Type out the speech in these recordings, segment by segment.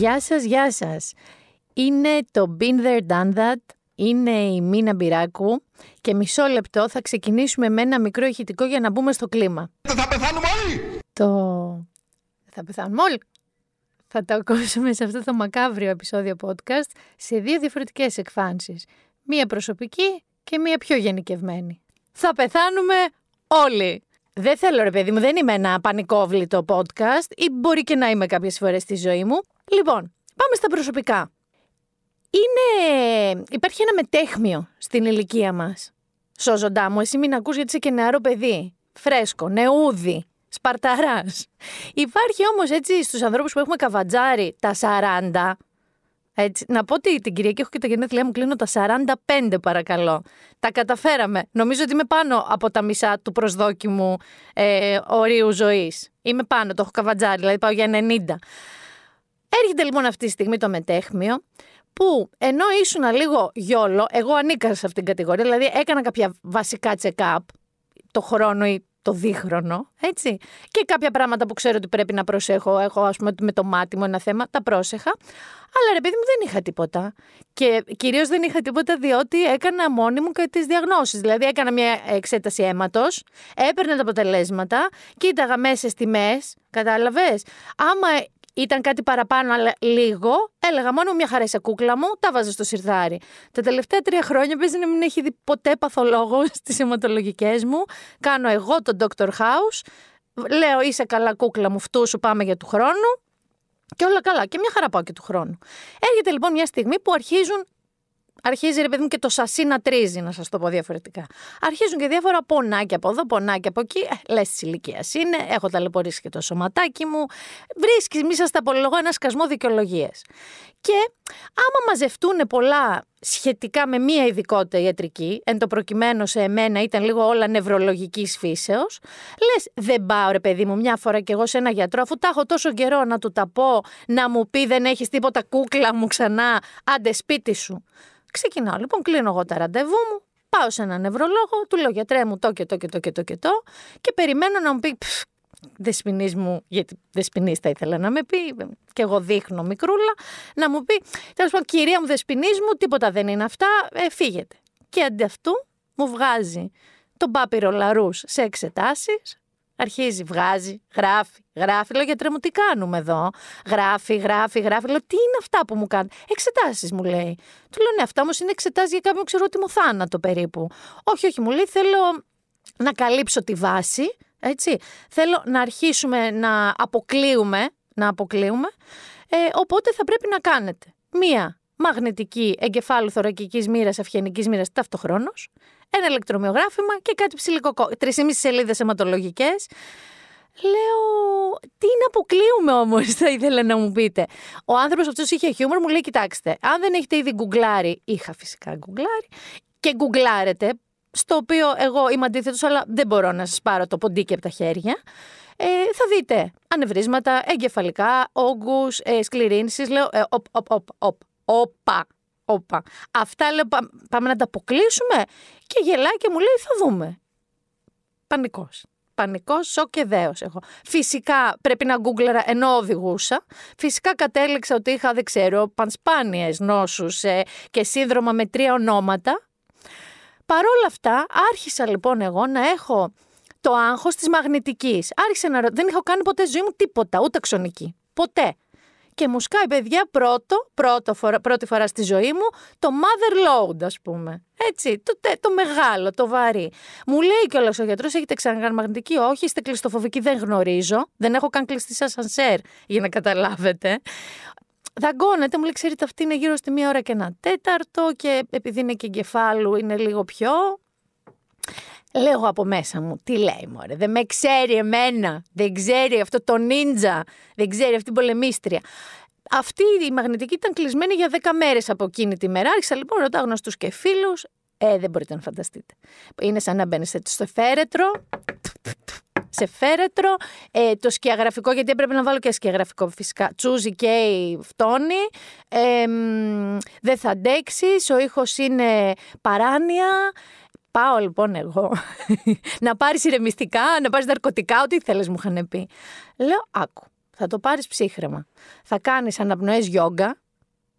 Γεια σας, γεια σας. Είναι το Been There Done That. Είναι η Μίνα Μπυράκου και μισό λεπτό θα ξεκινήσουμε με ένα μικρό ηχητικό για να μπούμε στο κλίμα. Θα πεθάνουμε όλοι! Το... Θα πεθάνουμε όλοι. Θα το ακούσουμε σε αυτό το μακάβριο επεισόδιο podcast σε δύο διαφορετικές εκφάνσεις. Μία προσωπική και μία πιο γενικευμένη. Θα πεθάνουμε όλοι. Δεν θέλω ρε παιδί μου, δεν είμαι ένα πανικόβλητο podcast ή μπορεί και να είμαι κάποιες φορές στη ζωή μου. Λοιπόν, πάμε στα προσωπικά. Είναι... Υπάρχει ένα μετέχμιο στην ηλικία μας. Σώζοντά μου, εσύ μην ακούς γιατί είσαι και νεαρό παιδί. Φρέσκο, νεούδι, σπαρταράς. Υπάρχει όμως έτσι στους ανθρώπους που έχουμε καβατζάρι τα 40, έτσι, να πω ότι την Κυριακή έχω και τα γενέθλιά μου κλείνω τα 45 παρακαλώ. Τα καταφέραμε. Νομίζω ότι είμαι πάνω από τα μισά του προσδόκιμου ε, ορίου ζωής. Είμαι πάνω, το έχω καβατζάρει, δηλαδή πάω για 90. Έρχεται λοιπόν αυτή τη στιγμή το μετέχμιο που ενώ ήσουν λίγο γιόλο, εγώ ανήκα σε αυτήν την κατηγορία, δηλαδή έκανα κάποια βασικά check-up το χρόνο ή το δίχρονο, έτσι. Και κάποια πράγματα που ξέρω ότι πρέπει να προσέχω, έχω ας πούμε με το μάτι μου ένα θέμα, τα πρόσεχα. Αλλά ρε παιδί μου δεν είχα τίποτα. Και κυρίως δεν είχα τίποτα διότι έκανα μόνη μου και τις διαγνώσεις. Δηλαδή έκανα μια εξέταση αίματος, έπαιρνα τα αποτελέσματα, κοίταγα μέσα τιμές, κατάλαβες. Άμα ήταν κάτι παραπάνω, αλλά λίγο, έλεγα μόνο μια χαρά σε κούκλα μου, τα βάζω στο σιρτάρι. Τα τελευταία τρία χρόνια παίζει να μην έχει δει ποτέ παθολόγο στις αιματολογικές μου. Κάνω εγώ τον Dr. House. Λέω είσαι καλά κούκλα μου, φτού σου πάμε για του χρόνου. Και όλα καλά. Και μια χαρά πάω και του χρόνου. Έρχεται λοιπόν μια στιγμή που αρχίζουν Αρχίζει ρε παιδί μου και το σασί να τρίζει, να σας το πω διαφορετικά. Αρχίζουν και διάφορα πονάκια από εδώ, πονάκια από εκεί. Ε, Λες τη ηλικία είναι, έχω ταλαιπωρήσει και το σωματάκι μου. Βρίσκεις, μη σας τα απολογώ, ένα σκασμό δικαιολογίες. Και άμα μαζευτούν πολλά σχετικά με μία ειδικότητα ιατρική, εν το προκειμένου σε εμένα ήταν λίγο όλα νευρολογικής φύσεως, λες, δεν πάω ρε παιδί μου μια φορά κι εγώ σε ένα γιατρό, αφού τα έχω τόσο καιρό να του τα πω, να μου πει δεν έχεις τίποτα κούκλα μου ξανά, άντε σπίτι σου. Ξεκινάω λοιπόν, κλείνω εγώ τα ραντεβού μου, πάω σε έναν νευρολόγο, του λέω γιατρέ μου το και το και το και το και το και περιμένω να μου πει δεσποινής μου, γιατί δεσποινής θα ήθελα να με πει και εγώ δείχνω μικρούλα, να μου πει τέλος πάντων κυρία μου δεσποινής μου τίποτα δεν είναι αυτά, ε, φύγετε. Και αντί αυτού μου βγάζει τον πάπυρο λαρούς σε εξετάσεις, Αρχίζει, βγάζει, γράφει, γράφει. Λέω γιατρέ μου, τι κάνουμε εδώ; Γράφει, γράφει, γράφει. Λέω τι είναι αυτά που μου κάνει. Εξετάσεις, μου λέει. Του λέω ναι, αυτά όμως είναι εξετάσει για κάποιον ξερότιμο θάνατο περίπου. Όχι, όχι, μου λέει, θέλω να καλύψω τη βάση. Έτσι. Θέλω να αρχίσουμε να αποκλείουμε. Να αποκλείουμε. Ε, οπότε θα πρέπει να κάνετε μία μαγνητική εγκεφάλου θωρακικής μοίρας, αυχενικής μοίρας ταυτοχρόνως, ένα ηλεκτρομοιογράφημα και κάτι ψηλικό, τρεις σελίδες αιματολογικές. Λέω, τι να αποκλείουμε όμως, θα ήθελα να μου πείτε. Ο άνθρωπος αυτός είχε χιούμορ, μου λέει: Κοιτάξτε, αν δεν έχετε ήδη γκουγκλάρει, είχα φυσικά γκουγκλάρει, και γκουγκλάρετε, στο οποίο εγώ είμαι αντίθετος, αλλά δεν μπορώ να σας πάρω το ποντίκι από τα χέρια. Ε, θα δείτε ανεβρίσματα, εγκεφαλικά, όγκους, ε, σκληρίνσεις. Λέω, ε, οπ, οπ, οπ, οπ, όπα, όπα. Αυτά λέω πάμε να τα αποκλείσουμε και γελάει και μου λέει θα δούμε. Πανικός. Πανικός, σοκ και δέος έχω. Φυσικά πρέπει να γκούγκλερα ενώ οδηγούσα. Φυσικά κατέληξα ότι είχα, δεν ξέρω, πανσπάνιες νόσους ε, και σύνδρομα με τρία ονόματα. Παρόλα αυτά, άρχισα λοιπόν εγώ να έχω το άγχος της μαγνητικής. Άρχισα να Δεν είχα κάνει ποτέ ζωή μου τίποτα, ούτε ξωνική. Ποτέ και μου σκάει παιδιά πρώτο, πρώτο φορά, πρώτη φορά στη ζωή μου το mother load ας πούμε. Έτσι, το, το μεγάλο, το βαρύ. Μου λέει κιόλας ο γιατρός: Έχετε ξανακάνει μαγνητική; Όχι, είστε κλειστοφοβικοί, δεν γνωρίζω. Δεν έχω καν κλειστεί σαν σανσέρ, για να καταλάβετε. Δαγκώνεται, μου λέει: Ξέρετε, αυτή είναι γύρω στη μία ώρα και ένα τέταρτο. Και επειδή είναι και εγκεφάλου, είναι λίγο πιο. Λέω από μέσα μου, τι λέει μωρέ, δεν με ξέρει εμένα, δεν ξέρει αυτό το νίντζα, δεν ξέρει αυτή την πολεμίστρια. Αυτή η μαγνητική ήταν κλεισμένη για 10 μέρες από εκείνη τη μέρα. Άρχισα λοιπόν να ρωτάω γνωστούς και φίλους. Ε, δεν μπορείτε να φανταστείτε. Είναι σαν να μπαίνει στο φέρετρο, σε φέρετρο, ε, το σκιαγραφικό, γιατί έπρεπε να βάλω και σκιαγραφικό φυσικά. Τσούζι και φτώνει, ε, δεν θα αντέξεις, ο ήχος είναι παράνοια, Πάω λοιπόν εγώ να πάρεις ηρεμιστικά, να πάρεις ναρκωτικά, ό,τι θέλεις μου είχαν πει. Λέω, άκου. Θα το πάρεις ψύχρεμα. Θα κάνεις αναπνοές γιόγκα.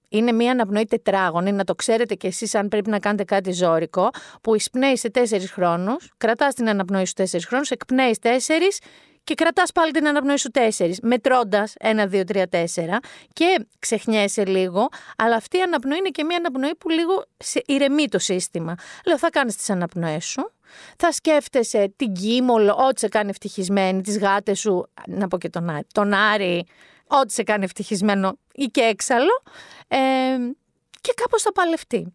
Είναι μία αναπνοή τετράγωνη, να το ξέρετε κι εσείς, αν πρέπει να κάνετε κάτι ζώρικο, που εισπνέει σε τέσσερις χρόνους, κρατάς την αναπνοή σου τέσσερις χρόνους, εκπνέεις τέσσερις και κρατάς πάλι την αναπνοή σου τέσσερις, μετρώντας ένα, δύο, τρία, τέσσερα και ξεχνιέσαι λίγο, αλλά αυτή η αναπνοή είναι και μία αναπνοή που λίγο σε ηρεμεί το σύστημα. Λέω, θα κάνεις τις αναπνοές σου, θα σκέφτεσαι την Κίμολ, ό,τι σε κάνει ευτυχισμένη, τις γάτες σου, να πω και τον Άρη, τον Άρη, ό,τι σε κάνει ευτυχισμένο ή και έξαλλο, ε, και κάπως θα παλευτεί.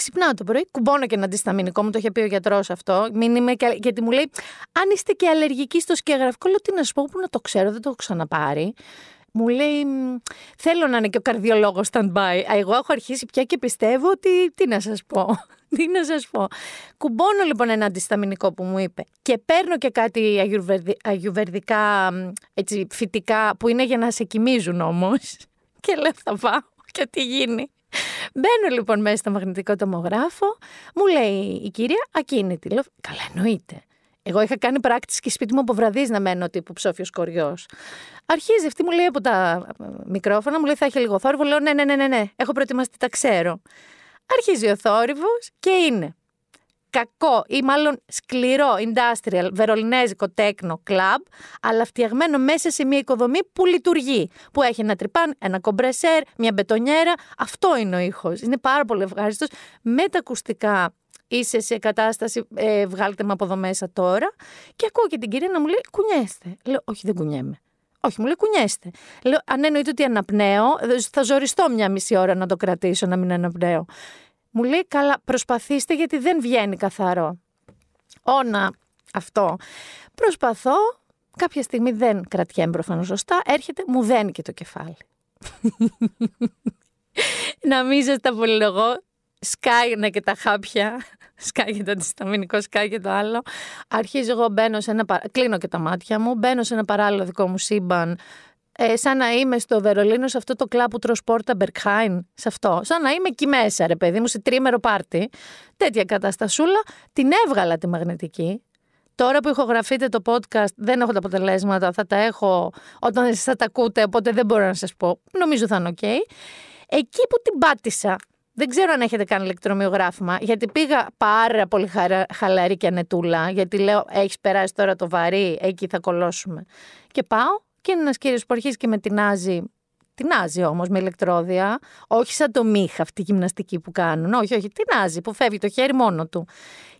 Ξυπνάω το πρωί, κουμπώνω και ένα αντισταμινικό, μου το είχε πει ο γιατρός αυτό. Μην είμαι και, γιατί μου λέει, αν είστε και αλλεργικοί στο σκιαγραφικό, λέω τι να σου πω, που να το ξέρω, δεν το έχω ξαναπάρει. Μου λέει, θέλω να είναι και ο καρδιολόγος stand-by. Εγώ έχω αρχίσει πια και πιστεύω ότι, τι να σας πω, τι να σας πω. Κουμπώνω λοιπόν ένα αντισταμινικό που μου είπε και παίρνω και κάτι αγιουβερδικά, έτσι, φυτικά που είναι για να σε κοιμίζουν όμως. Και λέω θα πάω και τι γίνει. Μπαίνω λοιπόν μέσα στο μαγνητικό τομογράφο, μου λέει η κυρία ακίνητη. Λέω, καλά εννοείται. Εγώ είχα κάνει πράκτηση και σπίτι μου από βραδύ να μένω τύπου ψόφιος κοριός. Αρχίζει αυτή, μου λέει από τα μικρόφωνα, μου λέει θα έχει λίγο θόρυβο. Λέω ναι, ναι, ναι, ναι, ναι. έχω προετοιμαστεί, τα ξέρω. Αρχίζει ο θόρυβος και είναι κακό ή μάλλον σκληρό industrial βερολινέζικο τέκνο κλαμπ, αλλά φτιαγμένο μέσα σε μια οικοδομή που λειτουργεί. Που έχει ένα τρυπάν, ένα κομπρεσέρ, μια μπετονιέρα. Αυτό είναι ο ήχος. Είναι πάρα πολύ ευχάριστος. Με τα ακουστικά είσαι σε κατάσταση, ε, βγάλτε με από εδώ μέσα τώρα. Και ακούω και την κυρία να μου λέει, κουνιέστε. Λέω, όχι, δεν κουνιέμαι. Όχι, μου λέει κουνιέστε. Λέω, αν εννοείται ότι αναπνέω, θα ζοριστώ μια μισή ώρα να το κρατήσω, να μην αναπνέω. Μου λέει, καλά, προσπαθήστε γιατί δεν βγαίνει καθαρό. Όνα αυτό. Προσπαθώ, κάποια στιγμή δεν κρατιέμαι προφανώς σωστά, έρχεται, μου δένει και το κεφάλι. να μην σας τα πολυλογώ, σκάγινα και τα χάπια, σκάγει το αντισταμινικό, σκάγει το άλλο. Αρχίζω εγώ, μπαίνω σε ένα, κλείνω και τα μάτια μου, μπαίνω σε ένα παράλληλο δικό μου σύμπαν, ε, σαν να είμαι στο Βερολίνο σε αυτό το κλαμπ που τρως πόρτα, Berghain, σε αυτό. Σαν να είμαι εκεί μέσα, ρε παιδί μου, σε τρίμερο πάρτι. Τέτοια καταστασούλα. Την έβγαλα τη μαγνητική. Τώρα που ηχογραφείται το podcast δεν έχω τα αποτελέσματα, θα τα έχω όταν εσείς θα τα ακούτε, οπότε δεν μπορώ να σας πω. Νομίζω θα είναι οκ. Εκεί που την πάτησα, δεν ξέρω αν έχετε κάνει ηλεκτρομοιογράφημα, γιατί πήγα πάρα πολύ χαλαρή και ανετούλα, γιατί λέω έχεις περάσει τώρα το βαρύ, εκεί θα κολώσουμε. Και πάω και είναι ένας κύριος που αρχίζει και με τινάζει. Τινάζει όμως με ηλεκτρόδια. Όχι σαν το Miha αυτή η γυμναστική που κάνουν. Όχι, όχι, τινάζει που φεύγει το χέρι μόνο του.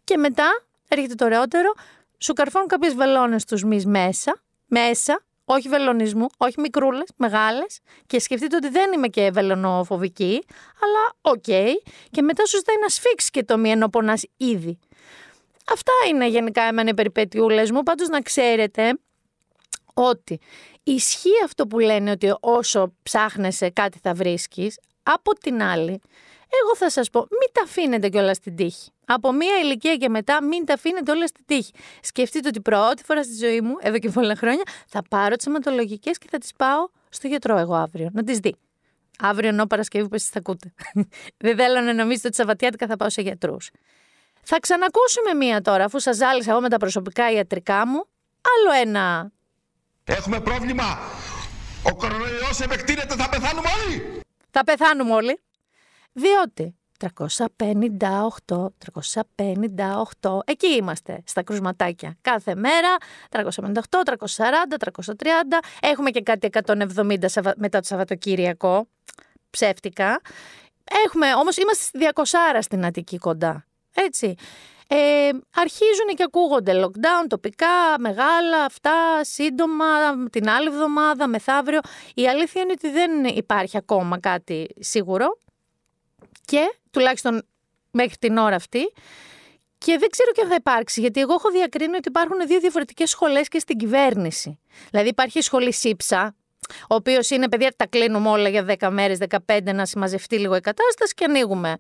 Και μετά έρχεται το ωραιότερο, σου καρφώνουν κάποιες βελόνες στους μυς μέσα, μέσα, όχι βελονισμού, όχι μικρούλες, μεγάλες. Και σκεφτείτε ότι δεν είμαι και βελονοφοβική, αλλά OK. Okay. Και μετά σου ζητάει να σφίξεις και το μυ ενώ πονάς ήδη. Αυτά είναι γενικά εμένα οι περιπέτειούλες μου. Πάντως να ξέρετε ότι ισχύει αυτό που λένε ότι όσο ψάχνεσαι κάτι θα βρίσκεις, από την άλλη, εγώ θα σας πω, μην τα αφήνετε κιόλας στην τύχη. Από μία ηλικία και μετά, μην τα αφήνετε όλα στην τύχη. Σκεφτείτε ότι πρώτη φορά στη ζωή μου, εδώ και πολλά χρόνια, θα πάρω τις αιματολογικές και θα τις πάω στο γιατρό εγώ αύριο, να τις δει. Αύριο ενώ Παρασκευή που εσείς θα ακούτε. Δεν θέλω να νομίζετε ότι Σαββατιάτικα θα πάω σε γιατρούς. Θα ξανακούσουμε μία τώρα, αφού σας ζάλισα εγώ με τα προσωπικά ιατρικά μου, άλλο ένα Έχουμε πρόβλημα. Ο κορονοϊός επεκτείνεται, θα πεθάνουμε όλοι. Θα πεθάνουμε όλοι. Διότι 358, 358, εκεί είμαστε στα κρουσματάκια. Κάθε μέρα, 358, 340, 330, έχουμε και κάτι 170 μετά το Σαββατοκύριακο, ψεύτικα. Έχουμε, όμως είμαστε στη 200 στην Αττική κοντά, έτσι. Ε, αρχίζουν και ακούγονται lockdown τοπικά, μεγάλα, αυτά, σύντομα, την άλλη εβδομάδα, μεθαύριο. Η αλήθεια είναι ότι δεν υπάρχει ακόμα κάτι σίγουρο και τουλάχιστον μέχρι την ώρα αυτή και δεν ξέρω και αν θα υπάρξει, γιατί εγώ έχω διακρίνει ότι υπάρχουν δύο διαφορετικές σχολές και στην κυβέρνηση. Δηλαδή, υπάρχει η σχολή ΣΥΠΣΑ, ο οποίος είναι παιδιά, τα κλείνουμε όλα για 10 μέρες, 15 να συμμαζευτεί λίγο η κατάσταση και ανοίγουμε.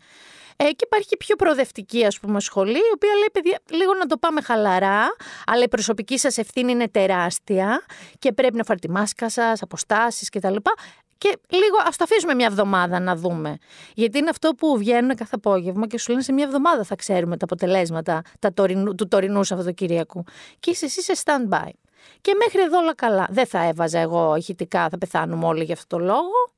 Ε, και υπάρχει και πιο προοδευτική ας πούμε σχολή, η οποία λέει παιδιά λίγο να το πάμε χαλαρά, αλλά η προσωπική σας ευθύνη είναι τεράστια και πρέπει να φάρει τη μάσκα σας, αποστάσεις κτλ. Και λίγο ας το αφήσουμε μια εβδομάδα να δούμε. Γιατί είναι αυτό που βγαίνουν κάθε απόγευμα και σου λένε σε μια εβδομάδα θα ξέρουμε τα αποτελέσματα τα τωρινού, του τωρινού Σαββατοκυριακού. Και είσαι εσύ σε stand-by. Και μέχρι εδώ όλα καλά. Δεν θα έβαζα εγώ ηχητικά, θα πεθάνουμε όλοι για αυτό το λόγο.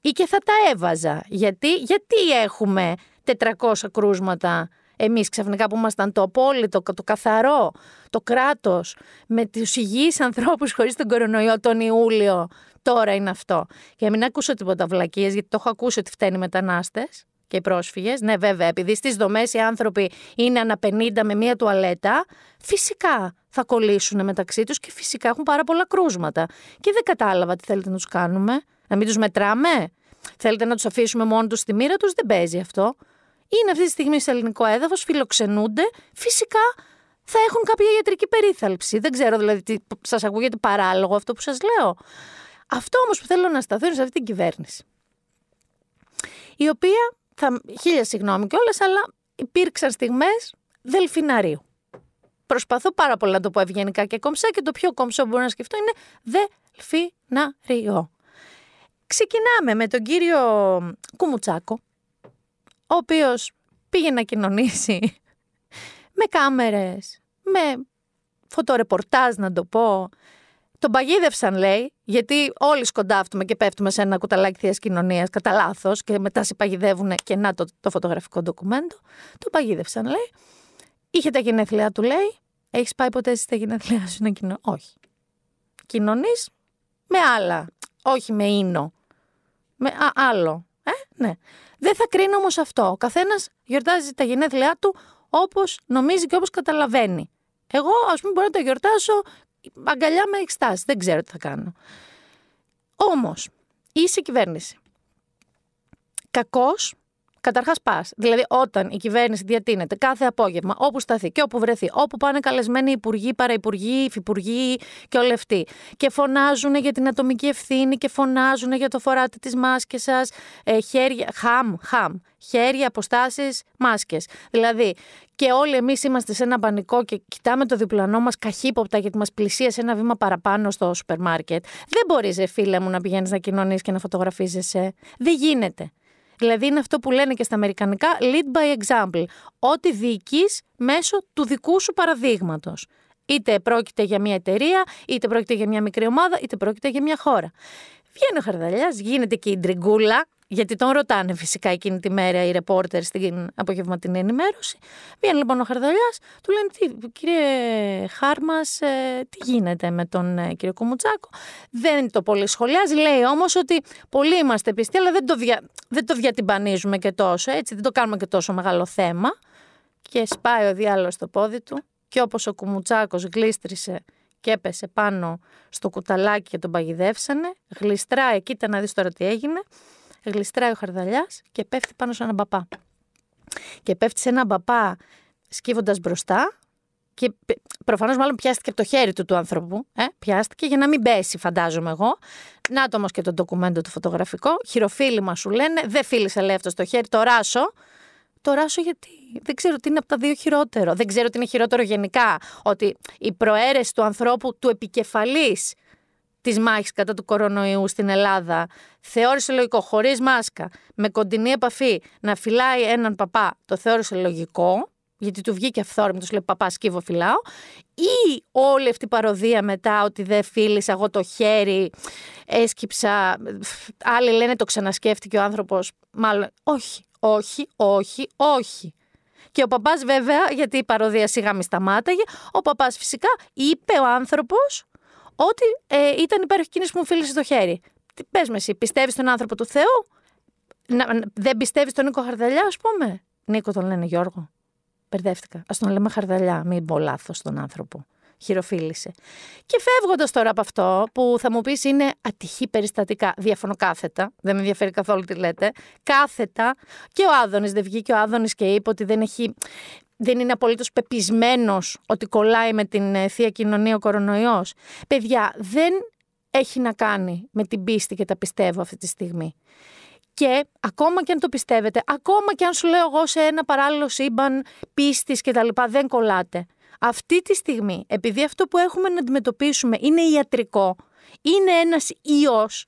Ή και θα τα έβαζα. Γιατί, γιατί έχουμε 400 κρούσματα εμείς ξαφνικά που ήμασταν το απόλυτο, το καθαρό, το κράτος, με τους υγιείς ανθρώπους χωρίς τον κορονοϊό τον Ιούλιο, τώρα είναι αυτό. Για μην ακούσω τίποτα βλακίες, γιατί το έχω ακούσει ότι φταίνει οι μετανάστες και οι πρόσφυγες. Ναι, βέβαια, επειδή στις δομές οι άνθρωποι είναι ανα 50 με μία τουαλέτα, φυσικά θα κολλήσουν μεταξύ τους και φυσικά έχουν πάρα πολλά κρούσματα. Και δεν κατάλαβα τι θέλετε να τους κάνουμε. Να μην τους μετράμε. Θέλετε να τους αφήσουμε μόνο τους στη μοίρα τους; Δεν παίζει αυτό. Είναι αυτή τη στιγμή σε ελληνικό έδαφος, φιλοξενούνται. Φυσικά θα έχουν κάποια ιατρική περίθαλψη. Δεν ξέρω δηλαδή τι σας ακούγεται παράλογο αυτό που σας λέω. Αυτό όμως που θέλω να σταθώ είναι σε αυτή την κυβέρνηση. Η οποία θα, χίλια συγγνώμη κιόλας, αλλά υπήρξαν στιγμές δελφιναρίου. Προσπαθώ πάρα πολύ να το πω ευγενικά και κομψά και το πιο κομψό που μπορώ να σκεφτώ είναι δελφιναριό. Ξεκινάμε με τον κύριο Κουμουτσάκο, ο οποίος πήγε να κοινωνήσει με κάμερες, με φωτορεπορτάζ να το πω, τον παγίδευσαν, λέει, γιατί όλοι σκοντάφτουμε και πέφτουμε σε ένα κουταλάκι θείας κοινωνίας κατά λάθος και μετά σε παγιδεύουν και να το, το φωτογραφικό ντοκουμέντο. Τον παγίδευσαν, λέει. Είχε τα γενέθλιά του, λέει. Έχεις πάει ποτέ στα γενέθλιά σου να κοινωνεί. Όχι. Κοινωνείς με άλλα. Όχι με ίνο. Με α, άλλο. Ε, ναι. Δεν θα κρίνω όμως αυτό. Ο καθένας γιορτάζει τα γενέθλιά του όπως νομίζει και όπως καταλαβαίνει. Εγώ, ας πούμε, μπορώ να τα γιορτάσω αγκαλιά με εξτάσει. Δεν ξέρω τι θα κάνω. Όμως, είσαι κυβέρνηση. Κακώ, καταρχάς πας. Δηλαδή, όταν η κυβέρνηση διατείνεται κάθε απόγευμα, όπου σταθεί και όπου βρεθεί, όπου πάνε καλεσμένοι υπουργοί, παραυπουργοί, υφυπουργοί και όλοι αυτοί, και φωνάζουν για την ατομική ευθύνη και φωνάζουν για το φοράτε τι μάσκες σας, ε, χέρια, χαμ, χαμ, χέρια, αποστάσεις, μάσκες. Δηλαδή, και όλοι εμείς είμαστε σε ένα πανικό και κοιτάμε το διπλανό μας καχύποπτα γιατί μας πλησίασε ένα βήμα παραπάνω στο σούπερ μάρκετ. Δεν μπορείς, φίλε μου, να πηγαίνεις να κοινωνείς και να φωτογραφίζεσαι. Δεν γίνεται. Δηλαδή είναι αυτό που λένε και στα αμερικανικά lead by example. Ό,τι διοικείς μέσω του δικού σου παραδείγματος. Είτε πρόκειται για μια εταιρεία, είτε πρόκειται για μια μικρή ομάδα, είτε πρόκειται για μια χώρα. Βγαίνει ο Χαρδαλιάς, γίνεται και η ντριγκούλα, γιατί τον ρωτάνε φυσικά εκείνη τη μέρα οι ρεπόρτερ στην απογευματινή ενημέρωση. Βγαίνει λοιπόν ο Χαρδαλιάς, του λένε τι, κύριε Χάρμας, ε, τι γίνεται με τον ε, κύριο Κουμουτσάκο; Δεν το πολύ σχολιάζει, λέει όμως ότι πολλοί είμαστε πιστοί, αλλά δεν το, δια, δεν το διατυμπανίζουμε και τόσο, έτσι, δεν το κάνουμε και τόσο μεγάλο θέμα. Και σπάει ο διάλογος στο πόδι του και όπως ο Κουμουτσάκος γλίστρισε και έπεσε πάνω στο κουταλάκι και τον παγιδεύσανε, γλιστράει, κοίτα να δεις τώρα τι έγινε, γλιστράει ο χαρδαλιάς και πέφτει πάνω σε έναν παπά. Και πέφτει σε έναν παπά σκύβοντας μπροστά και προφανώς μάλλον πιάστηκε από το χέρι του του άνθρωπου. Ε, πιάστηκε για να μην πέσει, φαντάζομαι εγώ. Να το όμως και το ντοκουμέντο του φωτογραφικό. Χειροφίλημα σου λένε, δεν φίλησε λέει αυτός στο χέρι, το ράσο. Το ράσο γιατί δεν ξέρω τι είναι από τα δύο χειρότερο. Δεν ξέρω τι είναι χειρότερο γενικά. Ότι η προαίρεση του ανθρώπου του επικεφαλής της μάχης κατά του κορονοϊού στην Ελλάδα θεώρησε λογικό, χωρίς μάσκα, με κοντινή επαφή, να φυλάει έναν παπά, το θεώρησε λογικό, γιατί του βγήκε αυθόρμητος, λέει Παπά, σκύβω φυλάω, ή όλη αυτή η παροδία μετά ότι δεν φίλησα εγώ το χέρι, έσκυψα. Άλλοι λένε το ξανασκέφτηκε ο άνθρωπος. Μάλλον. Όχι, όχι, όχι, όχι. Και ο παπάς, βέβαια, γιατί η παροδία σιγά μη σταμάταγε, ο παπάς φυσικά είπε ο άνθρωπος ότι ε, ήταν υπέροχη κίνηση που μου φίλησε το χέρι. Πες με εσύ, πιστεύεις στον άνθρωπο του Θεού, να, δεν πιστεύεις στον Νίκο Χαρδαλιά, ας πούμε; Νίκο τον λένε Γιώργο. Μπερδεύτηκα. Α τον λέμε Χαρδαλιά, μην πω λάθος τον άνθρωπο. Χειροφίλησε. Και φεύγοντας τώρα από αυτό, που θα μου πεις είναι ατυχή περιστατικά, διαφωνώ κάθετα, δεν με ενδιαφέρει καθόλου τι λέτε, κάθετα, και ο Άδωνης δεν βγήκε ο Άδωνης και είπε ότι δεν έχει δεν είναι απολύτως πεπισμένος ότι κολλάει με την ε, θεία κοινωνία ο κορονοϊός. Παιδιά, δεν έχει να κάνει με την πίστη και τα πιστεύω αυτή τη στιγμή. Και ακόμα και αν το πιστεύετε, ακόμα και αν σου λέω εγώ σε ένα παράλληλο σύμπαν πίστης και τα λοιπά, δεν κολλάτε. Αυτή τη στιγμή, επειδή αυτό που έχουμε να αντιμετωπίσουμε είναι ιατρικό, είναι ένας ιός,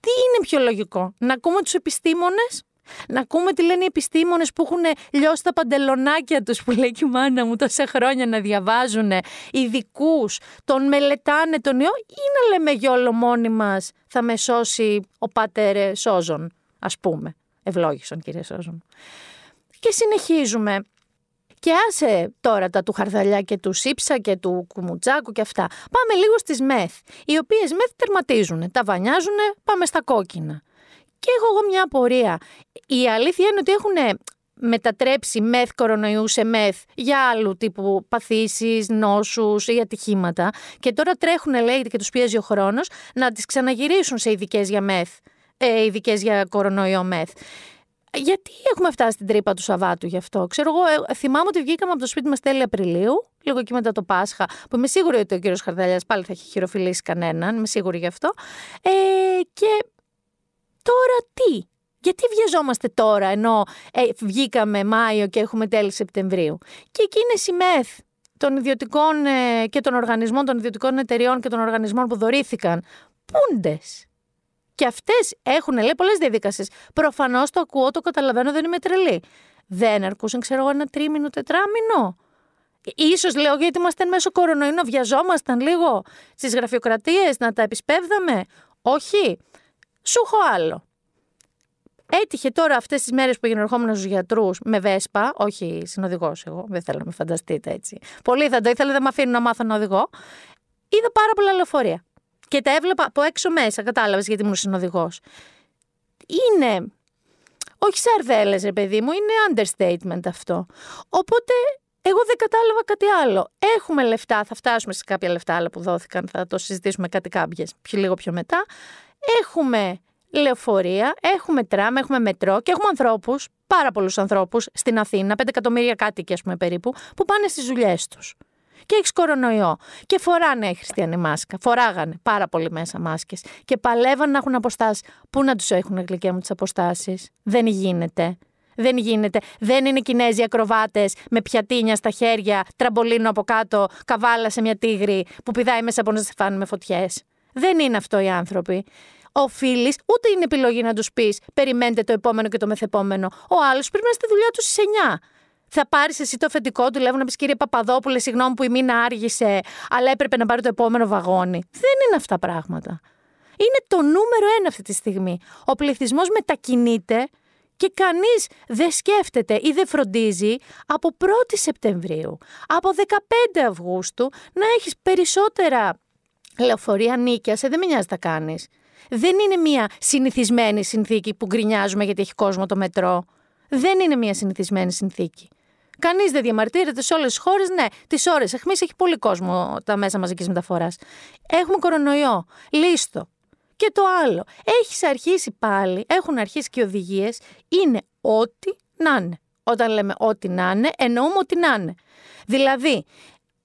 τι είναι πιο λογικό, να ακούμε τους επιστήμονες Να ακούμε τι λένε οι επιστήμονες που έχουν λιώσει τα παντελονάκια τους, που λέει και η μάνα μου τόσα χρόνια να διαβάζουν, ειδικούς, τον μελετάνε τον ιό, ή να λέμε για όλο μόνοι μας θα με σώσει ο πάτερ Σόζον, ας πούμε. Ευλόγησον, κύριε Σόζον. Και συνεχίζουμε. Και άσε τώρα τα του Χαρδαλιά και του Σύψα και του Κουμουτσάκου και αυτά. Πάμε λίγο στις μεθ, οι οποίες μεθ τερματίζουν, τα βανιάζουν, πάμε στα κόκκινα. Και έχω εγώ μια απορία. Η αλήθεια είναι ότι έχουν μετατρέψει μεθ κορονοϊούς σε μεθ για άλλου τύπου παθήσεις, νόσους ή ατυχήματα και τώρα τρέχουν λέει και τους πιέζει ο χρόνος να τις ξαναγυρίσουν σε ειδικές για μεθ, ε, ειδικές για κορονοϊό μεθ. Γιατί έχουμε φτάσει στην τρύπα του Σαββάτου γι' αυτό; Ξέρω εγώ, ε, θυμάμαι ότι βγήκαμε από το σπίτι μας τέλη Απριλίου, λίγο εκεί μετά το Πάσχα, που είμαι σίγουρη ότι ο κύριος Χαρδαλιάς πάλι θα έχει χειροφιλήσει κανέναν, είμαι σίγουρη γι' αυτό. Ε, και τώρα τι; Γιατί βιαζόμαστε τώρα, ενώ ε, βγήκαμε Μάιο και έχουμε τέλη Σεπτεμβρίου; Και εκείνε οι ΜΕΘ των ιδιωτικών ε, και των οργανισμών, των ιδιωτικών εταιριών και των οργανισμών που δωρήθηκαν, πούντες. Και αυτές έχουν, λέει, πολλές διαδικασίες. Προφανώς το ακούω, το καταλαβαίνω, δεν είμαι τρελή. Δεν αρκούσαν, ξέρω εγώ, ένα τρίμηνο, τετράμινο. Ίσως λέω γιατί είμαστε μέσω κορονοϊού να βιαζόμασταν λίγο στις γραφειοκρατίες, να τα επισπεύδαμε. Όχι. Σου έχω άλλο. Έτυχε τώρα αυτές τις μέρες που έγινε ερχόμενος στους γιατρούς με βέσπα, όχι συνοδηγός εγώ, δεν θέλω να με φανταστείτε έτσι. Πολύ θα το ήθελα, δεν με αφήνουν να μάθω να οδηγώ. Είδα πάρα πολλά λεωφορεία. Και τα έβλεπα από έξω μέσα, κατάλαβες γιατί ήμουν συνοδηγός. Είναι. Όχι σαρδέλες, ρε παιδί μου, είναι understatement αυτό. Οπότε εγώ δεν κατάλαβα κάτι άλλο. Έχουμε λεφτά, θα φτάσουμε σε κάποια λεφτά άλλα που δόθηκαν, θα το συζητήσουμε κάτι κάποιε πιο λίγο πιο μετά. Έχουμε λεωφορεία, έχουμε τραμ, έχουμε μετρό και έχουμε ανθρώπους, πάρα πολλούς ανθρώπους στην Αθήνα, 5 εκατομμύρια κάτοικοι, ας πούμε περίπου, που πάνε στις δουλειές τους και έχεις κορονοϊό. Και φοράνε οι χριστιανοί μάσκα. Φοράγανε πάρα πολύ μέσα μάσκες. Και παλεύαν να έχουν αποστάσεις. Πού να τους έχουν γλυκέ μου τις αποστάσεις; Δεν γίνεται. Δεν γίνεται. Δεν είναι Κινέζοι ακροβάτες με πιατίνια στα χέρια, τραμπολίνο από κάτω, καβάλα σε μια τίγρη που πηδάει μέσα από να σε με φωτιές. Δεν είναι αυτό οι άνθρωποι. Οφείλεις, ούτε είναι επιλογή να τους πεις: Περιμένετε το επόμενο και το μεθεπόμενο. Ο άλλος πρέπει να είναι στη δουλειά του στις 9 θα πάρεις εσύ το αφεντικό του, λέγω να πεις κύριε Παπαδόπουλε, συγγνώμη που η μήνα άργησε, αλλά έπρεπε να πάρει το επόμενο βαγόνι. Δεν είναι αυτά πράγματα. Είναι το νούμερο ένα αυτή τη στιγμή. Ο πληθυσμός μετακινείται και κανείς δεν σκέφτεται ή δεν φροντίζει από 1η Σεπτεμβρίου, από 15 Αυγούστου να έχεις περισσότερα λεωφορεία νίκια, σε δεν με νοιάζει τα κάνεις. Δεν είναι μια συνηθισμένη συνθήκη που γκρινιάζουμε γιατί έχει κόσμο το μετρό. Δεν είναι μια συνηθισμένη συνθήκη. Κανείς δεν διαμαρτύρεται σε όλες τις χώρες. Ναι, τις ώρες εχμή έχει πολύ κόσμο τα μέσα μαζικής μεταφοράς. Έχουμε κορονοϊό. Λίστο. Και το άλλο. Έχεις αρχίσει πάλι, έχουν αρχίσει και οι οδηγίες. Είναι ό,τι να είναι. Όταν λέμε ό,τι να είναι, εννοούμε ό,τι να είναι. Δηλαδή,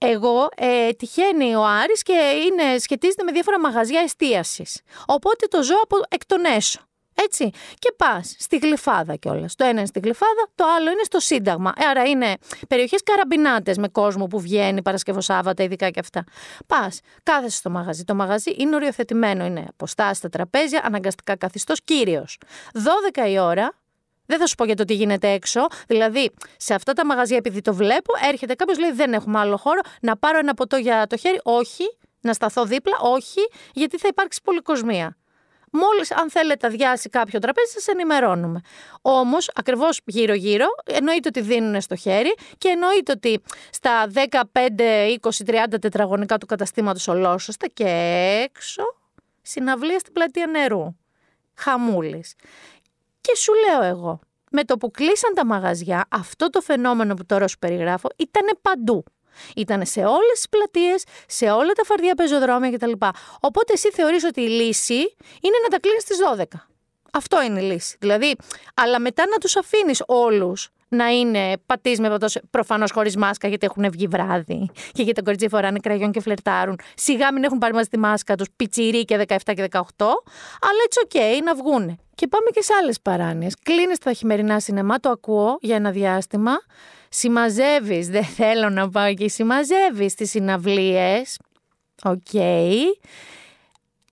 εγώ ε, τυχαίνει ο Άρης και είναι, σχετίζεται με διάφορα μαγαζιά εστίασης. Οπότε το ζω από εκ των έσω. Έτσι. Και πας στη γλυφάδα κιόλας. Το ένα είναι στη γλυφάδα, το άλλο είναι στο Σύνταγμα. Ε, άρα είναι περιοχές καραμπινάτες με κόσμο που βγαίνει Παρασκευό Σάββατα, ειδικά και αυτά. Πας, κάθεσαι στο μαγαζί. Το μαγαζί είναι οριοθετημένο. Είναι αποστάσεις στα τραπέζια, αναγκαστικά καθιστός κύριος. 12 η ώρα, δεν θα σου πω για το τι γίνεται έξω. Δηλαδή, σε αυτά τα μαγαζιά, επειδή το βλέπω, έρχεται κάποιος, λέει: Δεν έχουμε άλλο χώρο, να πάρω ένα ποτό για το χέρι. Όχι. Να σταθώ δίπλα. Όχι, γιατί θα υπάρξει πολυκοσμία. Μόλις, αν θέλετε, αδειάσει κάποιο τραπέζι, σας ενημερώνουμε. Όμως, ακριβώς γύρω-γύρω, εννοείται ότι δίνουν στο χέρι και εννοείται ότι στα 15, 20, 30 τετραγωνικά του καταστήματος ολόσωστα και έξω συναυλία στην πλατεία νερού. Χαμούλης. Και σου λέω εγώ, με το που κλείσαν τα μαγαζιά, αυτό το φαινόμενο που τώρα σου περιγράφω ήταν παντού. Ήταν σε όλες τις πλατείες, σε όλα τα φαρδιά πεζοδρόμια κτλ. Οπότε εσύ θεωρείς ότι η λύση είναι να τα κλείνεις στις 12. Αυτό είναι η λύση. Δηλαδή, αλλά μετά να τους αφήνεις όλους να είναι πατής με πατός, προφανώς χωρίς μάσκα, γιατί έχουν βγει βράδυ και γιατί τα κορίτσια φοράνε κραγιόν και φλερτάρουν. Σιγά μην έχουν πάρει μαζί τη μάσκα τους, πιτσιρίκια 17 και 18, αλλά έτσι οκ, να βγούνε. Και πάμε και σε άλλες παράνοιες. Κλείνεις τα χειμερινά σινεμά, το ακούω για ένα διάστημα. Συμμαζεύεις, δεν θέλω να πάω εκεί. Συμμαζεύεις τις συναυλίες. Οκ.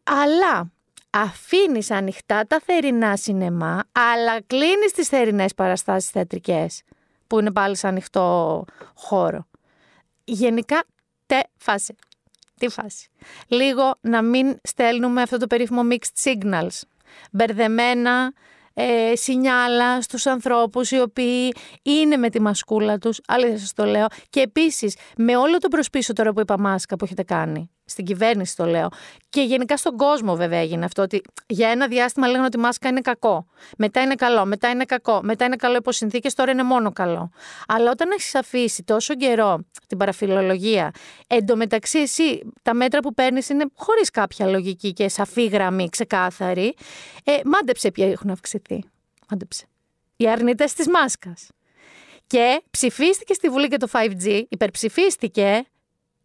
Αλλά αφήνεις ανοιχτά τα θερινά σινεμά, αλλά κλείνεις τις θερινές παραστάσεις θεατρικές, που είναι πάλι σε ανοιχτό χώρο. Γενικά, τε φάση. Τι φάση. Λίγο να μην στέλνουμε αυτό το περίφημο mixed signals. Μπερδεμένα ε, σινιάλα στους ανθρώπους οι οποίοι είναι με τη μασκούλα τους, αλήθεια σας το λέω. Και επίσης με όλο το προσπίσω τώρα που είπα μάσκα που έχετε κάνει στην κυβέρνηση το λέω. Και γενικά στον κόσμο βέβαια έγινε αυτό. Ότι για ένα διάστημα λέγανε ότι η μάσκα είναι κακό. Μετά είναι καλό, μετά είναι κακό, μετά είναι καλό υπό συνθήκες, τώρα είναι μόνο καλό. Αλλά όταν έχεις αφήσει τόσο καιρό την παραφιλολογία, εντωμεταξύ εσύ τα μέτρα που παίρνεις είναι χωρίς κάποια λογική και σαφή γραμμή, ξεκάθαρη. Ε, μάντεψε ποια έχουν αυξηθεί. Μάντεψε. Οι αρνητές της μάσκας. Και ψηφίστηκε στη Βουλή και το 5G, υπερψηφίστηκε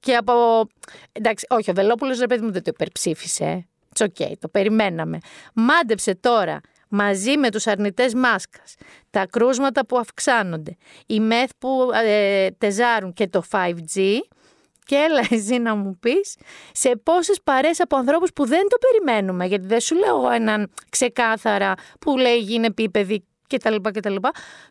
και από. Εντάξει, όχι, ο Βελόπουλος ρε παιδί μου δεν το υπερψήφισε. It's okay, το περιμέναμε. Μάντεψε τώρα μαζί με τους αρνητές μάσκας, τα κρούσματα που αυξάνονται, οι μεθ που ε, τεζάρουν και το 5G και έλα εσύ να μου πεις σε πόσες παρέες από ανθρώπους που δεν το περιμένουμε, γιατί δεν σου λέω έναν ξεκάθαρα που λέει γίνε επίπεδη κτλ. κτλ.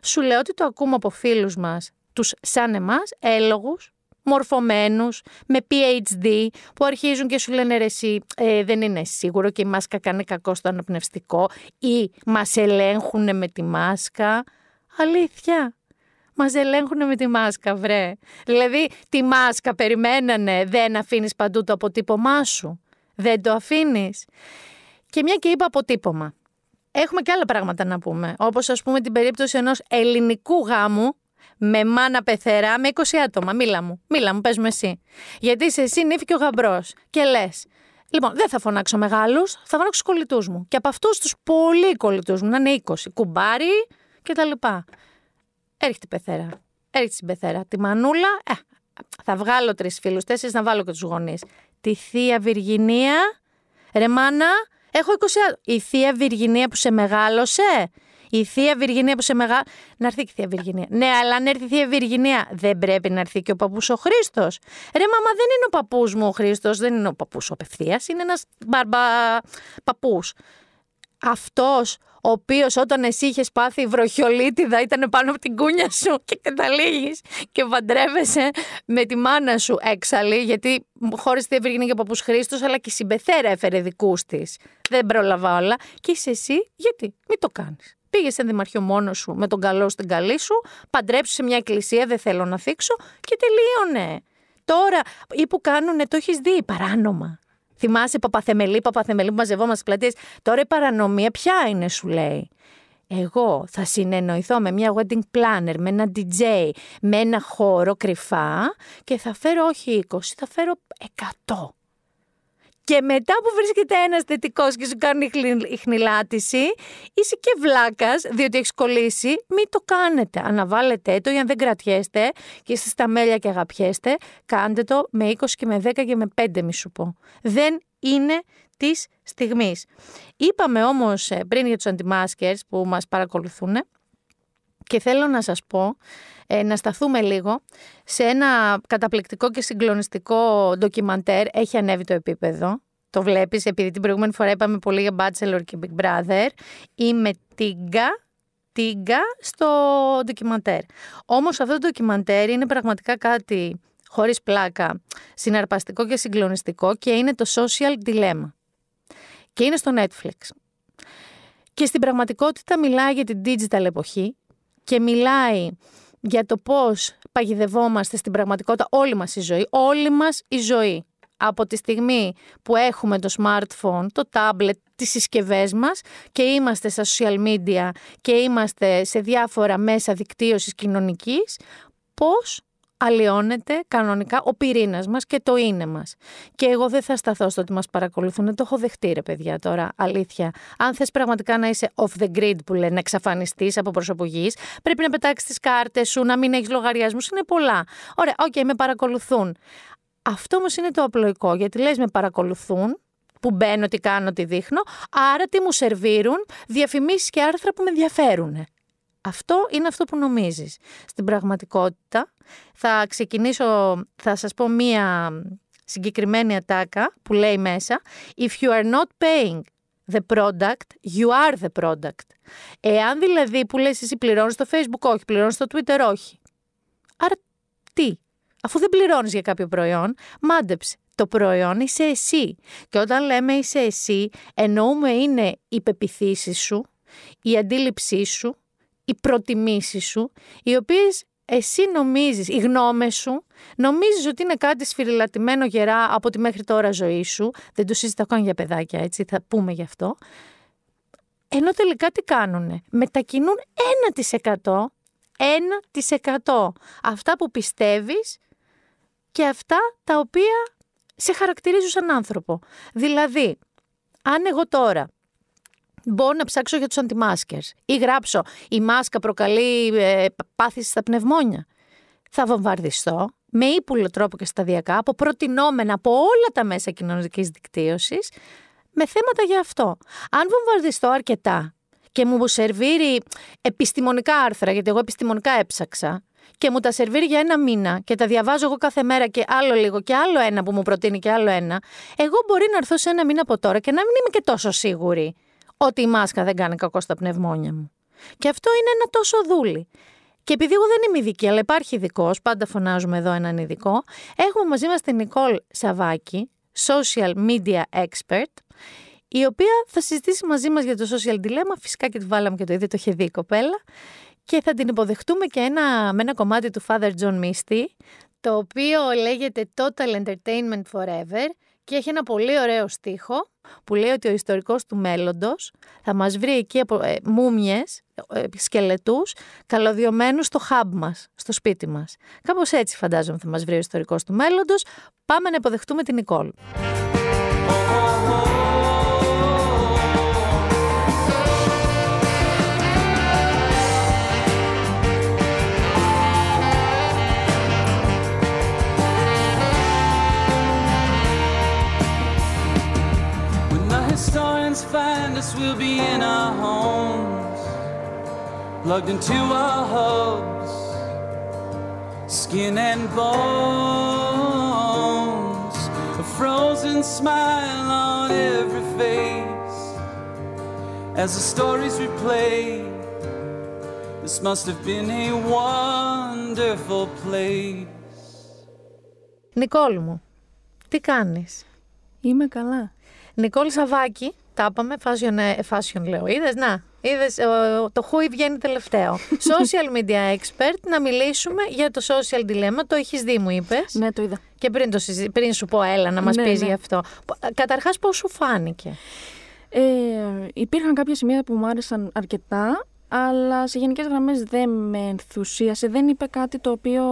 Σου λέω ότι το ακούμε από φίλους μας, τους σαν εμάς, έλογους, μορφωμένους, με PhD, που αρχίζουν και σου λένε ρε εσύ, ε, δεν είναι σίγουρο και η μάσκα κάνει κακό στο αναπνευστικό ή μας ελέγχουν με τη μάσκα. Αλήθεια. Μας ελέγχουν με τη μάσκα, βρε. Δηλαδή, τη μάσκα περιμένανε, δεν αφήνεις παντού το αποτύπωμά σου. Δεν το αφήνεις. Και μια και είπα αποτύπωμα. Έχουμε και άλλα πράγματα να πούμε. Όπως ας πούμε την περίπτωση ενός ελληνικού γάμου με μάνα πεθερά με 20 άτομα. Μίλα μου, μίλα μου, πες μου εσύ. Γιατί είσαι εσύ νύφη και ο γαμπρός. Και λες. Λοιπόν, δεν θα φωνάξω μεγάλους, θα φωνάξω κολλητούς μου. Και από αυτούς τους πολύ κολλητούς μου, να είναι 20. Κουμπάρι και τα λοιπά. Έρχεται η πεθερά. Έρχεται η πεθερά. Τη μανούλα, ε, θα βγάλω τρεις φίλους, τέσσερις να βάλω και τους γονείς. Τη θεία Βυργινία. Ρε μάνα, έχω 20 άτομα. Η θεία Βυργινία που σε μεγάλωσε. Η θεία Βυργινία που σε μεγάλο. Να έρθει και η θεία Βυργινία. Ναι, αλλά αν έρθει η θεία Βυργινία, δεν πρέπει να έρθει και ο παππούς ο Χρήστος. Ρε, μαμά, δεν είναι ο παππούς μου ο Χρήστος, δεν είναι ο παππούς ο απευθείας, είναι ένας μπαρμπα παππούς. Αυτός ο οποίος όταν εσύ είχες πάθει βροχιολίτιδα ήταν πάνω από την κούνια σου και καταλήγεις και παντρεύεσαι με τη μάνα σου έξαλλη, γιατί χωρί τη Βυργινία και ο παππούς Χρήστος, αλλά και η συμπεθέρα έφερε δικούς της. Δεν πρόλαβα όλα. Και είσαι εσύ, γιατί, μην το κάνεις. Πήγες σε δημαρχείο μόνος σου με τον καλό στην καλή σου, παντρέψου σε μια εκκλησία, δεν θέλω να θίξω και τελείωνε. Τώρα, ή που κάνουνε, το έχεις δει, παράνομα. Θυμάσαι Παπαθεμελή, Παπαθεμελή που μαζευόμαστε στις πλατείες. Τώρα η παρανομία ποια είναι, σου λέει. Εγώ θα συνεννοηθώ με μια wedding planner, με ένα DJ, με ένα χώρο κρυφά και θα φέρω όχι 20, θα φέρω 100. Και μετά που βρίσκεται ένας θετικός και σου κάνει η χνηλάτιση, είσαι και βλάκας, διότι έχεις κολλήσει. Μην το κάνετε. Αναβάλλετε το ή αν δεν κρατιέστε και είστε στα μέλια και αγαπιέστε, κάντε το με 20 και με 10 και με 5, μη σου πω. Δεν είναι της στιγμής. Είπαμε όμως ε, πριν για τους αντιμάσκερ που μας παρακολουθούν και θέλω να σας πω, ε, να σταθούμε λίγο σε ένα καταπληκτικό και συγκλονιστικό ντοκιμαντέρ. Έχει ανέβει το επίπεδο. Το βλέπεις, επειδή την προηγούμενη φορά είπαμε πολύ για Bachelor και Big Brother. Είμαι τίγκα, τίγκα στο ντοκιμαντέρ. Όμως αυτό το ντοκιμαντέρ είναι πραγματικά κάτι χωρίς πλάκα, συναρπαστικό και συγκλονιστικό και είναι το Social Dilemma. Και είναι στο Netflix. Και στην πραγματικότητα μιλάει για την digital εποχή, και μιλάει για το πώς παγιδευόμαστε στην πραγματικότητα όλη μας η ζωή, όλη μας η ζωή. Από τη στιγμή που έχουμε το smartphone, το tablet, τις συσκευές μας και είμαστε στα social media και είμαστε σε διάφορα μέσα δικτύωσης κοινωνικής, πώς αλλοιώνεται κανονικά ο πυρήνας μας και το είναι μας. Και εγώ δεν θα σταθώ στο ότι μας παρακολουθούν. Το έχω δεχτεί, ρε παιδιά, τώρα. Αλήθεια. Αν θες πραγματικά να είσαι off the grid, που λένε, να εξαφανιστείς από προσώπου γης, πρέπει να πετάξεις τις κάρτες σου, να μην έχεις λογαριασμούς. Είναι πολλά. Ωραία, OK, okay, με παρακολουθούν. Αυτό όμως είναι το απλοϊκό, γιατί λες, με παρακολουθούν, που μπαίνω, τι κάνω, τι δείχνω, άρα τι μου σερβίρουν, διαφημίσεις και άρθρα που με ενδιαφέρουν. Αυτό είναι αυτό που νομίζεις. Στην πραγματικότητα θα ξεκινήσω, θα σας πω μία συγκεκριμένη ατάκα που λέει μέσα If you are not paying the product, you are the product. Εάν δηλαδή που λες εσύ πληρώνεις στο facebook, όχι, πληρώνεις στο twitter, όχι. Άρα τι, αφού δεν πληρώνεις για κάποιο προϊόν, μάντεψε. Το προϊόν είσαι εσύ. Και όταν λέμε είσαι εσύ, εννοούμε είναι οι πεπιθήσεις σου, η αντίληψή σου, οι προτιμήσεις σου, οι οποίες εσύ νομίζεις, οι γνώμες σου, νομίζεις ότι είναι κάτι σφυριλατημένο γερά από τη μέχρι τώρα ζωή σου. Δεν το συζητάω καν για παιδάκια, έτσι, θα πούμε γι' αυτό. Ενώ τελικά τι κάνουνε; Μετακινούν 1%, 1% αυτά που πιστεύεις και αυτά τα οποία σε χαρακτηρίζουν σαν άνθρωπο. Δηλαδή, αν εγώ τώρα μπορώ να ψάξω για τους αντιμάσκερς ή γράψω η μάσκα προκαλεί ε, πάθηση στα πνευμόνια, θα βομβαρδιστώ με ύπουλο τρόπο και σταδιακά από προτινόμενα από όλα τα μέσα κοινωνικής δικτύωσης με θέματα για αυτό. Αν βομβαρδιστώ αρκετά και μου σερβίρει επιστημονικά άρθρα, γιατί εγώ επιστημονικά έψαξα, και μου τα σερβίρει για ένα μήνα και τα διαβάζω εγώ κάθε μέρα και άλλο λίγο και άλλο ένα που μου προτείνει και άλλο ένα, εγώ μπορεί να έρθω σε ένα μήνα από τώρα και να μην είμαι και τόσο σίγουρη ότι η μάσκα δεν κάνει κακό στα πνευμόνια μου. Και αυτό είναι ένα τόσο δούλι. Και επειδή εγώ δεν είμαι ειδική, αλλά υπάρχει ειδικός, πάντα φωνάζουμε εδώ έναν ειδικό, έχουμε μαζί μας την Νικόλ Σαβάκη, social media expert, η οποία θα συζητήσει μαζί μας για το social dilemma. Φυσικά και τη βάλαμε και το ίδιο, το είχε δει η κοπέλα και θα την υποδεχτούμε και ένα, με ένα κομμάτι του Father John Misty, το οποίο λέγεται Total Entertainment Forever και έχει ένα πολύ ωραίο στίχο που λέει ότι ο ιστορικός του μέλλοντος θα μας βρει εκεί από ε, μούμιες, ε, σκελετούς, καλωδιωμένους στο hub μας, στο σπίτι μας. Κάπως έτσι φαντάζομαι θα μας βρει ο ιστορικός του μέλλοντος. Πάμε να υποδεχτούμε την Νικόλ. friends find us, we'll be in our homes, plugged into our hubs, skin and bones, a frozen smile on every face. As the stories replay, this must have been a wonderful place. Νικόλ μου, τι κάνεις? Είμαι καλά. Νικόλ Σαβάκη, τα είπαμε, fashion, ε, fashion λέω. Είδες, να, είδες, το χούι βγαίνει τελευταίο. social media expert, να μιλήσουμε για το social dilemma. Το έχεις δει, μου είπες. Ναι, το είδα. Και πριν, το πριν σου πω, έλα να μας ναι, πεις ναι. γι' αυτό. Καταρχάς, πώς σου φάνηκε; Ε, υπήρχαν κάποια σημεία που μου άρεσαν αρκετά, αλλά σε γενικές γραμμές δεν με ενθουσίασε. Δεν είπε κάτι το οποίο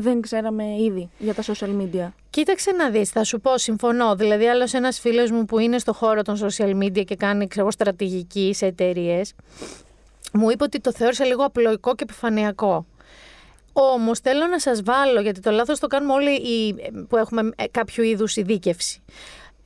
δεν ξέραμε ήδη για τα social media. Κοίταξε να δεις, θα σου πω, συμφωνώ. Δηλαδή, άλλος ένας φίλος μου που είναι στο χώρο των social media και κάνει, ξέρω, στρατηγική σε εταιρείες, μου είπε ότι το θεώρησε λίγο απλοϊκό και επιφανειακό. Όμως θέλω να σας βάλω, γιατί το λάθος το κάνουμε όλοι οι, που έχουμε ε, κάποιο είδους ειδίκευση.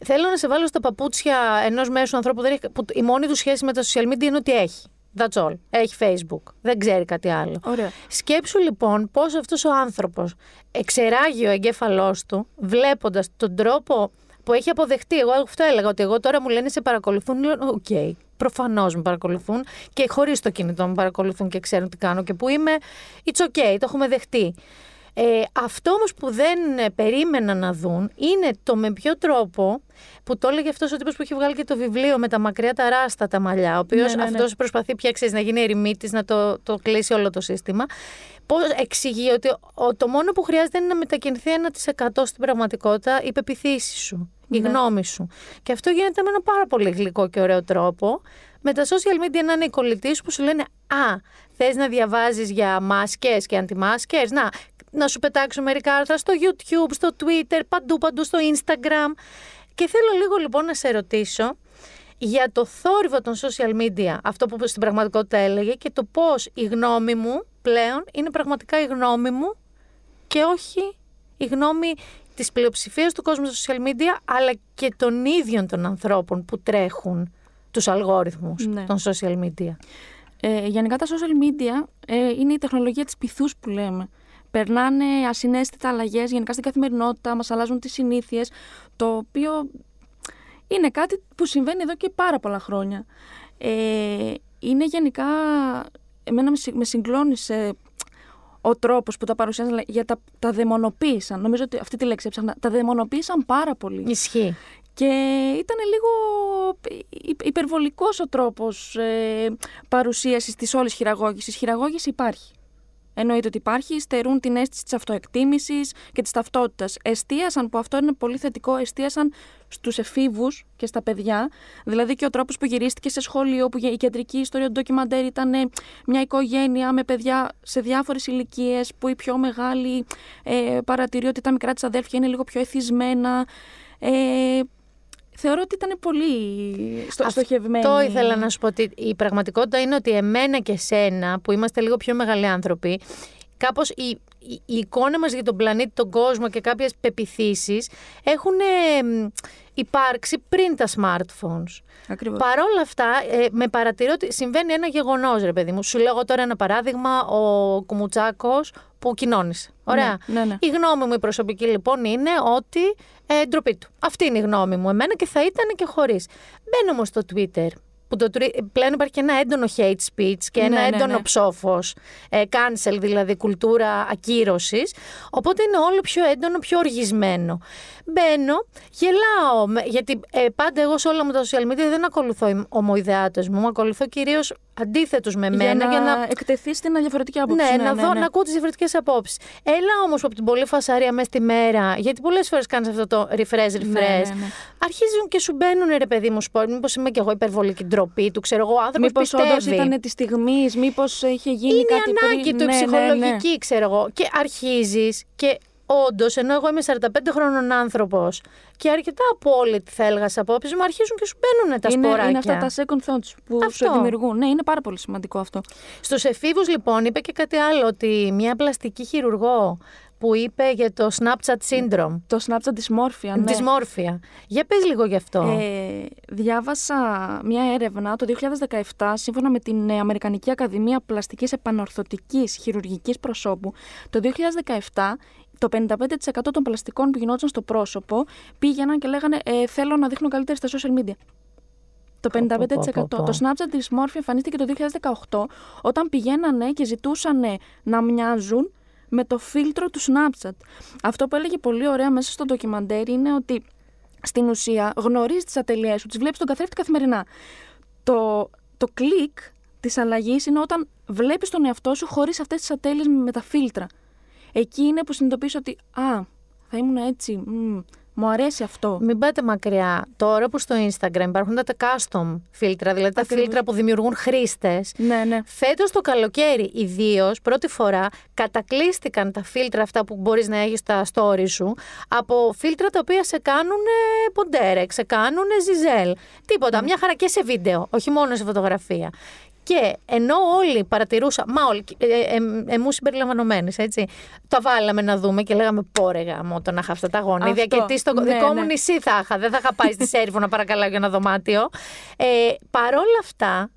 Θέλω να σε βάλω στα παπούτσια ενός μέσου ανθρώπου που η μόνη του σχέση με τα social media είναι ότι έχει. That's all. Έχει Facebook. Δεν ξέρει κάτι άλλο. Ωραία. Σκέψου λοιπόν πώς αυτός ο άνθρωπος εξερράγη ο εγκέφαλός του, βλέποντας τον τρόπο που έχει αποδεχτεί. Εγώ αυτό έλεγα, ότι εγώ τώρα μου λένε σε παρακολουθούν. Λέω, OK, okay, προφανώς με παρακολουθούν και χωρίς το κινητό με παρακολουθούν και ξέρουν τι κάνω και που είμαι. It's okay, το έχουμε δεχτεί. Ε, αυτό όμως που δεν ε, περίμενα να δουν είναι το με ποιο τρόπο που το έλεγε αυτός ο τύπος που έχει βγάλει και το βιβλίο με τα μακριά τα ράστα τα μαλλιά, ο οποίος ναι, ναι, ναι. αυτός προσπαθεί πια ξέρεις, να γίνει ερημίτης, να το, το κλείσει όλο το σύστημα. Πώς εξηγεί ότι το μόνο που χρειάζεται είναι να μετακινηθεί 1% στην πραγματικότητα η πεποίθηση σου, η ναι. γνώμη σου. Και αυτό γίνεται με ένα πάρα πολύ γλυκό και ωραίο τρόπο. Με τα social media να είναι οι κολλητοί σου που σου λένε Α, θες να διαβάζεις για μάσκες και αντιμάσκες; Να, να σου πετάξω μερικά άρθρα στο YouTube, στο Twitter, παντού παντού στο Instagram. Και θέλω λίγο λοιπόν να σε ρωτήσω για το θόρυβο των social media, αυτό που στην πραγματικότητα έλεγε και το πώς η γνώμη μου πλέον είναι πραγματικά η γνώμη μου και όχι η γνώμη της πλειοψηφίας του κόσμου στα social media αλλά και των ίδιων των ανθρώπων που τρέχουν τους αλγόριθμους ναι. των social media. Ε, γενικά τα social media ε, είναι η τεχνολογία της πυθούς που λέμε περνάνε ασυναίσθητα αλλαγές γενικά στην καθημερινότητα, μας αλλάζουν τις συνήθειες, το οποίο είναι κάτι που συμβαίνει εδώ και πάρα πολλά χρόνια. Ε, είναι γενικά, εμένα με, με συγκλώνησε ο τρόπος που τα παρουσιάζαν, για τα, τα δαιμονοποίησαν. Νομίζω ότι αυτή τη λέξη έψαχνα. Τα δαιμονοποίησαν πάρα πολύ. Ισχύει. Και ήταν λίγο υπερβολικός ο τρόπος ε, παρουσίασης της όλης χειραγώγησης. Χειραγώγηση υπάρχει. Εννοείται ότι υπάρχει, στερούν την αίσθηση της αυτοεκτίμησης και της ταυτότητας. Εστίασαν, που αυτό είναι πολύ θετικό, εστίασαν στους εφήβους και στα παιδιά. Δηλαδή και ο τρόπος που γυρίστηκε σε σχολείο, που η κεντρική ιστορία του ντοκιμαντέρ ήταν μια οικογένεια με παιδιά σε διάφορες ηλικίες, που η πιο μεγάλη ε, παρατηρεί ότι τα μικρά της αδέρφια είναι λίγο πιο εθισμένα. Ε, θεωρώ ότι ήταν πολύ στο, στοχευμένη. Αυτό ήθελα να σου πω ότι η πραγματικότητα είναι ότι εμένα και σένα που είμαστε λίγο πιο μεγάλοι άνθρωποι κάπως η, η, εικόνα μας για τον πλανήτη, τον κόσμο και κάποιες πεπιθήσεις έχουν υπάρξει πριν τα smartphones. Ακριβώς. Παρ' όλα αυτά, ε, με παρατηρώ ότι συμβαίνει ένα γεγονός, ρε παιδί μου. Σου λέγω τώρα ένα παράδειγμα, ο Κουμουτσάκος που κοινώνησε. Ωραία. Ναι, ναι, ναι. Η γνώμη μου η προσωπική λοιπόν είναι ότι ε, ντροπή του. Αυτή είναι η γνώμη μου εμένα και θα ήταν και χωρίς. Μπαίνω όμως στο Twitter που το, πλέον υπάρχει και ένα έντονο hate speech και ένα Ναι, ναι, έντονο ναι. ψόφος, ε, cancel δηλαδή, κουλτούρα ακύρωσης, οπότε είναι όλο πιο έντονο, πιο οργισμένο. Μπαίνω, γελάω, με- γιατί ε, πάντα εγώ σε όλα μου τα social media δεν ακολουθώ ομοειδεάτες μου, ακολουθώ κυρίως αντίθετους με μένα για, να εκτεθείς στην διαφορετική άποψη. ναι, να δω, να ακούω τις διαφορετικές απόψεις. Έλα όμως από την πολλή φασαρία μέσα στη μέρα, γιατί πολλές φορές κάνεις αυτό το refresh, refresh. Ναι, ναι, ναι. Αρχίζουν και σου μπαίνουν ρε παιδί μου σπορ. Μήπως είμαι κι εγώ υπερβολική ντροπή του, ξέρω εγώ, άνθρωπος Μήπως όντως πιστεύει. ήταν της στιγμής, μήπως είχε γίνει είναι κάτι η ανάγκη πριν. του, η Ναι, ναι, ναι. ψυχολογική, ξέρω εγώ. Και αρχίζεις και όντως, ενώ εγώ είμαι 45 χρόνων άνθρωπος και αρκετά απόλυτη θα έλεγα σε απόψεις μου, αρχίζουν και σου μπαίνουν τα Είναι, σποράκια. είναι αυτά τα second thoughts που Αυτό. σου δημιουργούν. Ναι, είναι πάρα πολύ σημαντικό αυτό. Στους εφήβους, λοιπόν, είπε και κάτι άλλο, ότι μια πλαστική χειρουργό που είπε για το Snapchat syndrome. Το Snapchat dysmorphia, ναι. Δυσμόρφια. Για πες λίγο γι' αυτό. Ε, διάβασα μια έρευνα το 2017 σύμφωνα με την ε, Αμερικανική Ακαδημία Πλαστικής Επανορθωτικής Χειρουργικής Προσώπου. Το 2017 το 55% των πλαστικών που γινόταν στο πρόσωπο πήγαιναν και λέγανε ε, θέλω να δείχνω καλύτερα στα social media. Το 55%. πω, πω, πω, πω. Το Snapchat dysmorphia εμφανίστηκε το 2018 όταν πηγαίνανε και ζητούσαν να μοιάζουν με το φίλτρο του Snapchat. Αυτό που έλεγε πολύ ωραία μέσα στο ντοκιμαντέρ είναι ότι στην ουσία γνωρίζεις τις ατελειές σου, τις βλέπεις στον καθρέφτη καθημερινά. Το, το κλικ της αλλαγής είναι όταν βλέπεις τον εαυτό σου χωρίς αυτές τις ατέλειες με τα φίλτρα. Εκεί είναι που συνειδητοποιείς ότι Α, θα ήμουν έτσι. μμ, μου αρέσει αυτό. Μην πάτε μακριά. Τώρα που στο Instagram υπάρχουν τα custom φίλτρα, δηλαδή τα Ακριβώς. φίλτρα που δημιουργούν χρήστες. Ναι, ναι. Φέτος το καλοκαίρι, ιδίως, πρώτη φορά, κατακλείστηκαν τα φίλτρα αυτά που μπορείς να έχεις στα story σου από φίλτρα τα οποία σε κάνουν ποντέρεξ, σε κάνουν ζιζέλ. Τίποτα. Μια χαρά και σε βίντεο, όχι μόνο σε φωτογραφία. Και ενώ όλοι παρατηρούσαν, μα όλοι, ε, ε, ε, εμούς συμπεριλαμβανομένε, έτσι, τα βάλαμε να δούμε και λέγαμε πόρε γάμο το να είχα αυτά τα γονίδια. Αυτό, Και τι στο ναι, δικό μου ναι. νησί θα είχα. Δεν θα είχα πάει στη Σέριφο να παρακαλάω για ένα δωμάτιο. Ε, παρόλα αυτά,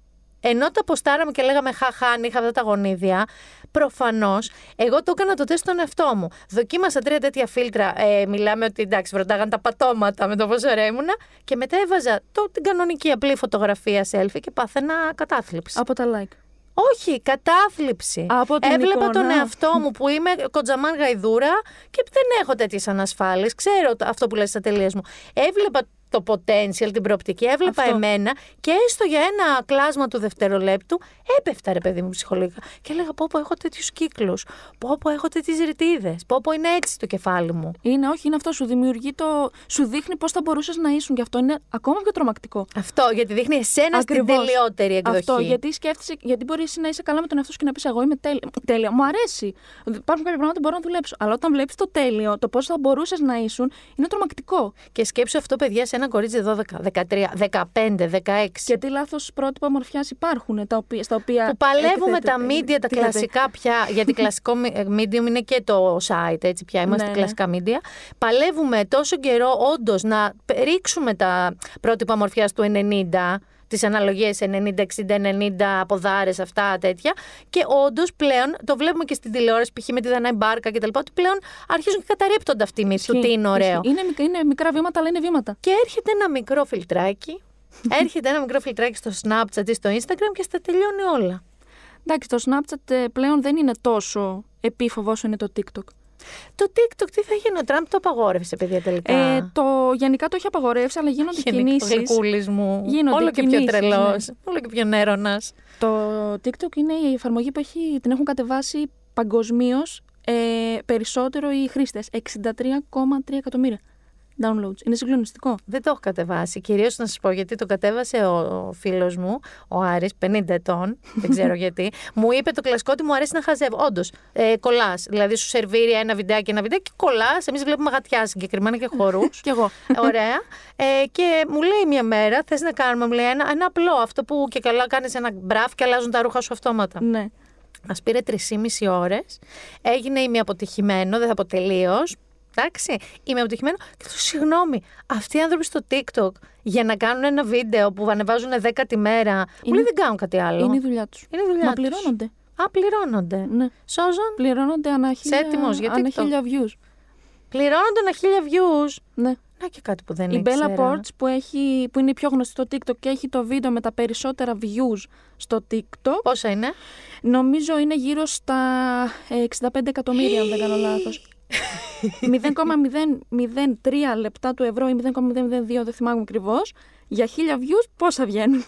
ενώ τα ποστάραμε και λέγαμε χαχά, αν είχα αυτά τα γονίδια, προφανώς εγώ το έκανα το τεστ στον εαυτό μου. Δοκίμασα τρία τέτοια φίλτρα. Ε, μιλάμε ότι εντάξει, βροντάγαν τα πατώματα με το πόσο ωραία ήμουνα. Και μετά έβαζα το, την κανονική απλή φωτογραφία selfie και πάθαινα κατάθλιψη. Από τα like. Όχι, κατάθλιψη. Από την Έβλεπα εικόνα. τον εαυτό μου που είμαι κοντζαμάν γαϊδούρα και δεν έχω τέτοιες ανασφάλειες. Ξέρω το- αυτό που λες στις ατελείες μου. Έβλεπα το potential, την προοπτική, έβλεπα Αυτό. εμένα και έστω για ένα κλάσμα του δευτερολέπτου έπεφτα ρε παιδί μου ψυχολογικά. Και έλεγα πω πω έχω τέτοιους κύκλους. Πω πω έχω τέτοιες ρητίδες. Πω πω είναι έτσι το κεφάλι μου. Είναι, όχι, είναι αυτό. Σου δημιουργεί το. Σου δείχνει πώς θα μπορούσες να ήσουν. Και αυτό είναι ακόμα πιο τρομακτικό. Αυτό γιατί δείχνει εσένα στην Ακριβώς. τελειότερη εκδοχή. Αυτό, γιατί σκέφτεσαι, γιατί μπορείς να είσαι καλά με τον εαυτό σου και να πεις: Εγώ είμαι τέλεια. τέλεια. Μου αρέσει. Υπάρχουν κάποια πράγματα που μπορώ να δουλέψω. Αλλά όταν βλέπεις το τέλειο, το πώς θα μπορούσες να ήσουν, είναι τρομακτικό. Και σκέψου αυτό, παιδιά, σε ένα κορίτσι 12, 13, 15, 16. Και τι λάθος πρότυπα μορφιά υπάρχουν, τα οποία, στα οποία. που παλεύουμε εκτίθεται- τα media, τα εκτίθεται. κλασικά πια, γιατί κλασικό μι- ε, medium είναι και το site, έτσι πια είμαστε Ναι, ναι. κλασικά media. Παλεύουμε τόσο καιρό όντως να ρίξουμε τα πρότυπα μορφιάς του 90 τις αναλογίες 90, 60, 90 ποδάρε, αυτά τέτοια. Και όντως πλέον το βλέπουμε και στην τηλεόραση, π.χ. με τη Δανάη Μπάρκα κτλ. Ότι πλέον αρχίζουν και καταρρύπτονται αυτοί οι μύθοι του τι είναι ωραίο. Είναι, μικ- είναι μικρά βήματα, αλλά είναι βήματα. Και έρχεται ένα μικρό φιλτράκι. έρχεται ένα μικρό φιλτράκι στο Snapchat ή στο Instagram και στα τελειώνει όλα. Εντάξει, το Snapchat ε, πλέον δεν είναι τόσο επίφοβο όσο είναι το TikTok. Το TikTok τι θα γίνει, ο Τραμπ το απαγόρευσε, παιδιά τελικά; Ε, το, γενικά το έχει απαγορεύσει, αλλά γίνονται Γενικά, ο κινήσεις. γλυκούλης μου. Γίνονται όλο και πιο κινήσεις, τρελός. ναι. Όλο και πιο νέρονας. Το TikTok είναι η εφαρμογή που έχει, την έχουν κατεβάσει παγκοσμίως ε, περισσότερο οι χρήστες. 63,3 εκατομμύρια downloads. Είναι συγκλονιστικό. Δεν το έχω κατεβάσει. Κυρίως να σας πω γιατί το κατέβασε ο, ο φίλος μου, ο Άρης, 50 ετών. δεν ξέρω γιατί. Μου είπε το κλασικό ότι μου αρέσει να χαζεύω. Όντως, ε, κολλάς. Δηλαδή, σου σερβίρει ένα βιντεάκι, ένα βιντεάκι και κολλάς. Εμείς βλέπουμε γατιά συγκεκριμένα και χορούς. Κι εγώ. Ωραία. Ε, και μου λέει μια μέρα, θες να κάνουμε, μου λέει ένα, ένα απλό. Αυτό που και καλά κάνεις ένα μπραφ και αλλάζουν τα ρούχα σου αυτόματα. ναι. Μας πήρε 3,5 ώρες. Έγινε ημιαποτυχημένο, δεν θα πω τελείως. Εντάξει, είμαι αποτυχημένο. Και του συγγνώμη, αυτοί οι άνθρωποι στο TikTok για να κάνουν ένα βίντεο που ανεβάζουν 10 τη μέρα. Μου λέει δεν κάνουν κάτι άλλο. Είναι η δουλειά τους. Είναι η δουλειά Μα τους. πληρώνονται. Α, πληρώνονται. Ναι. Σώζον, Πληρώνονται ανά χίλια, έτοιμος για ανά TikTok; χίλια views. πληρώνονται ένα χίλια views. Ναι. Να και κάτι που δεν Η Bella ήξερα. Ports που, έχει, που είναι η πιο γνωστή στο TikTok και έχει το βίντεο με τα περισσότερα views στο TikTok, Πόσα είναι; νομίζω είναι γύρω στα ε, 65 εκατομμύρια, αν δεν κάνω λάθος. 0,003 λεπτά του ευρώ ή 0,002, δεν θυμάμαι ακριβώς. Για χίλια views πόσα βγαίνουν;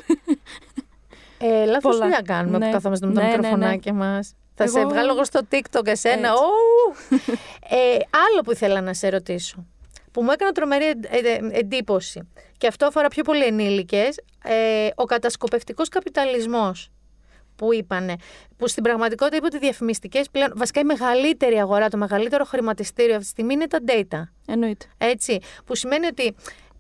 Ε, Λάθος Πολλά. δουλειά κάνουμε Ναι. που καθόμαστε με τα Ναι, ναι, ναι. μικροφωνάκια μας. Θα σε Εγώ- βγάλω εγώ στο TikTok εσένα. Έτσι. Ου! ε, άλλο που ήθελα να σε ρωτήσω. Που μου έκανε τρομερή εν- ε, εντύπωση. Και αυτό αφορά πιο πολύ ενήλικες. Ε, ο κατασκοπευτικός καπιταλισμός που είπανε, που στην πραγματικότητα είπε ότι οι διαφημιστικές πλέον, βασικά η μεγαλύτερη αγορά, το μεγαλύτερο χρηματιστήριο αυτή τη στιγμή είναι τα data. Εννοείται. Έτσι, που σημαίνει ότι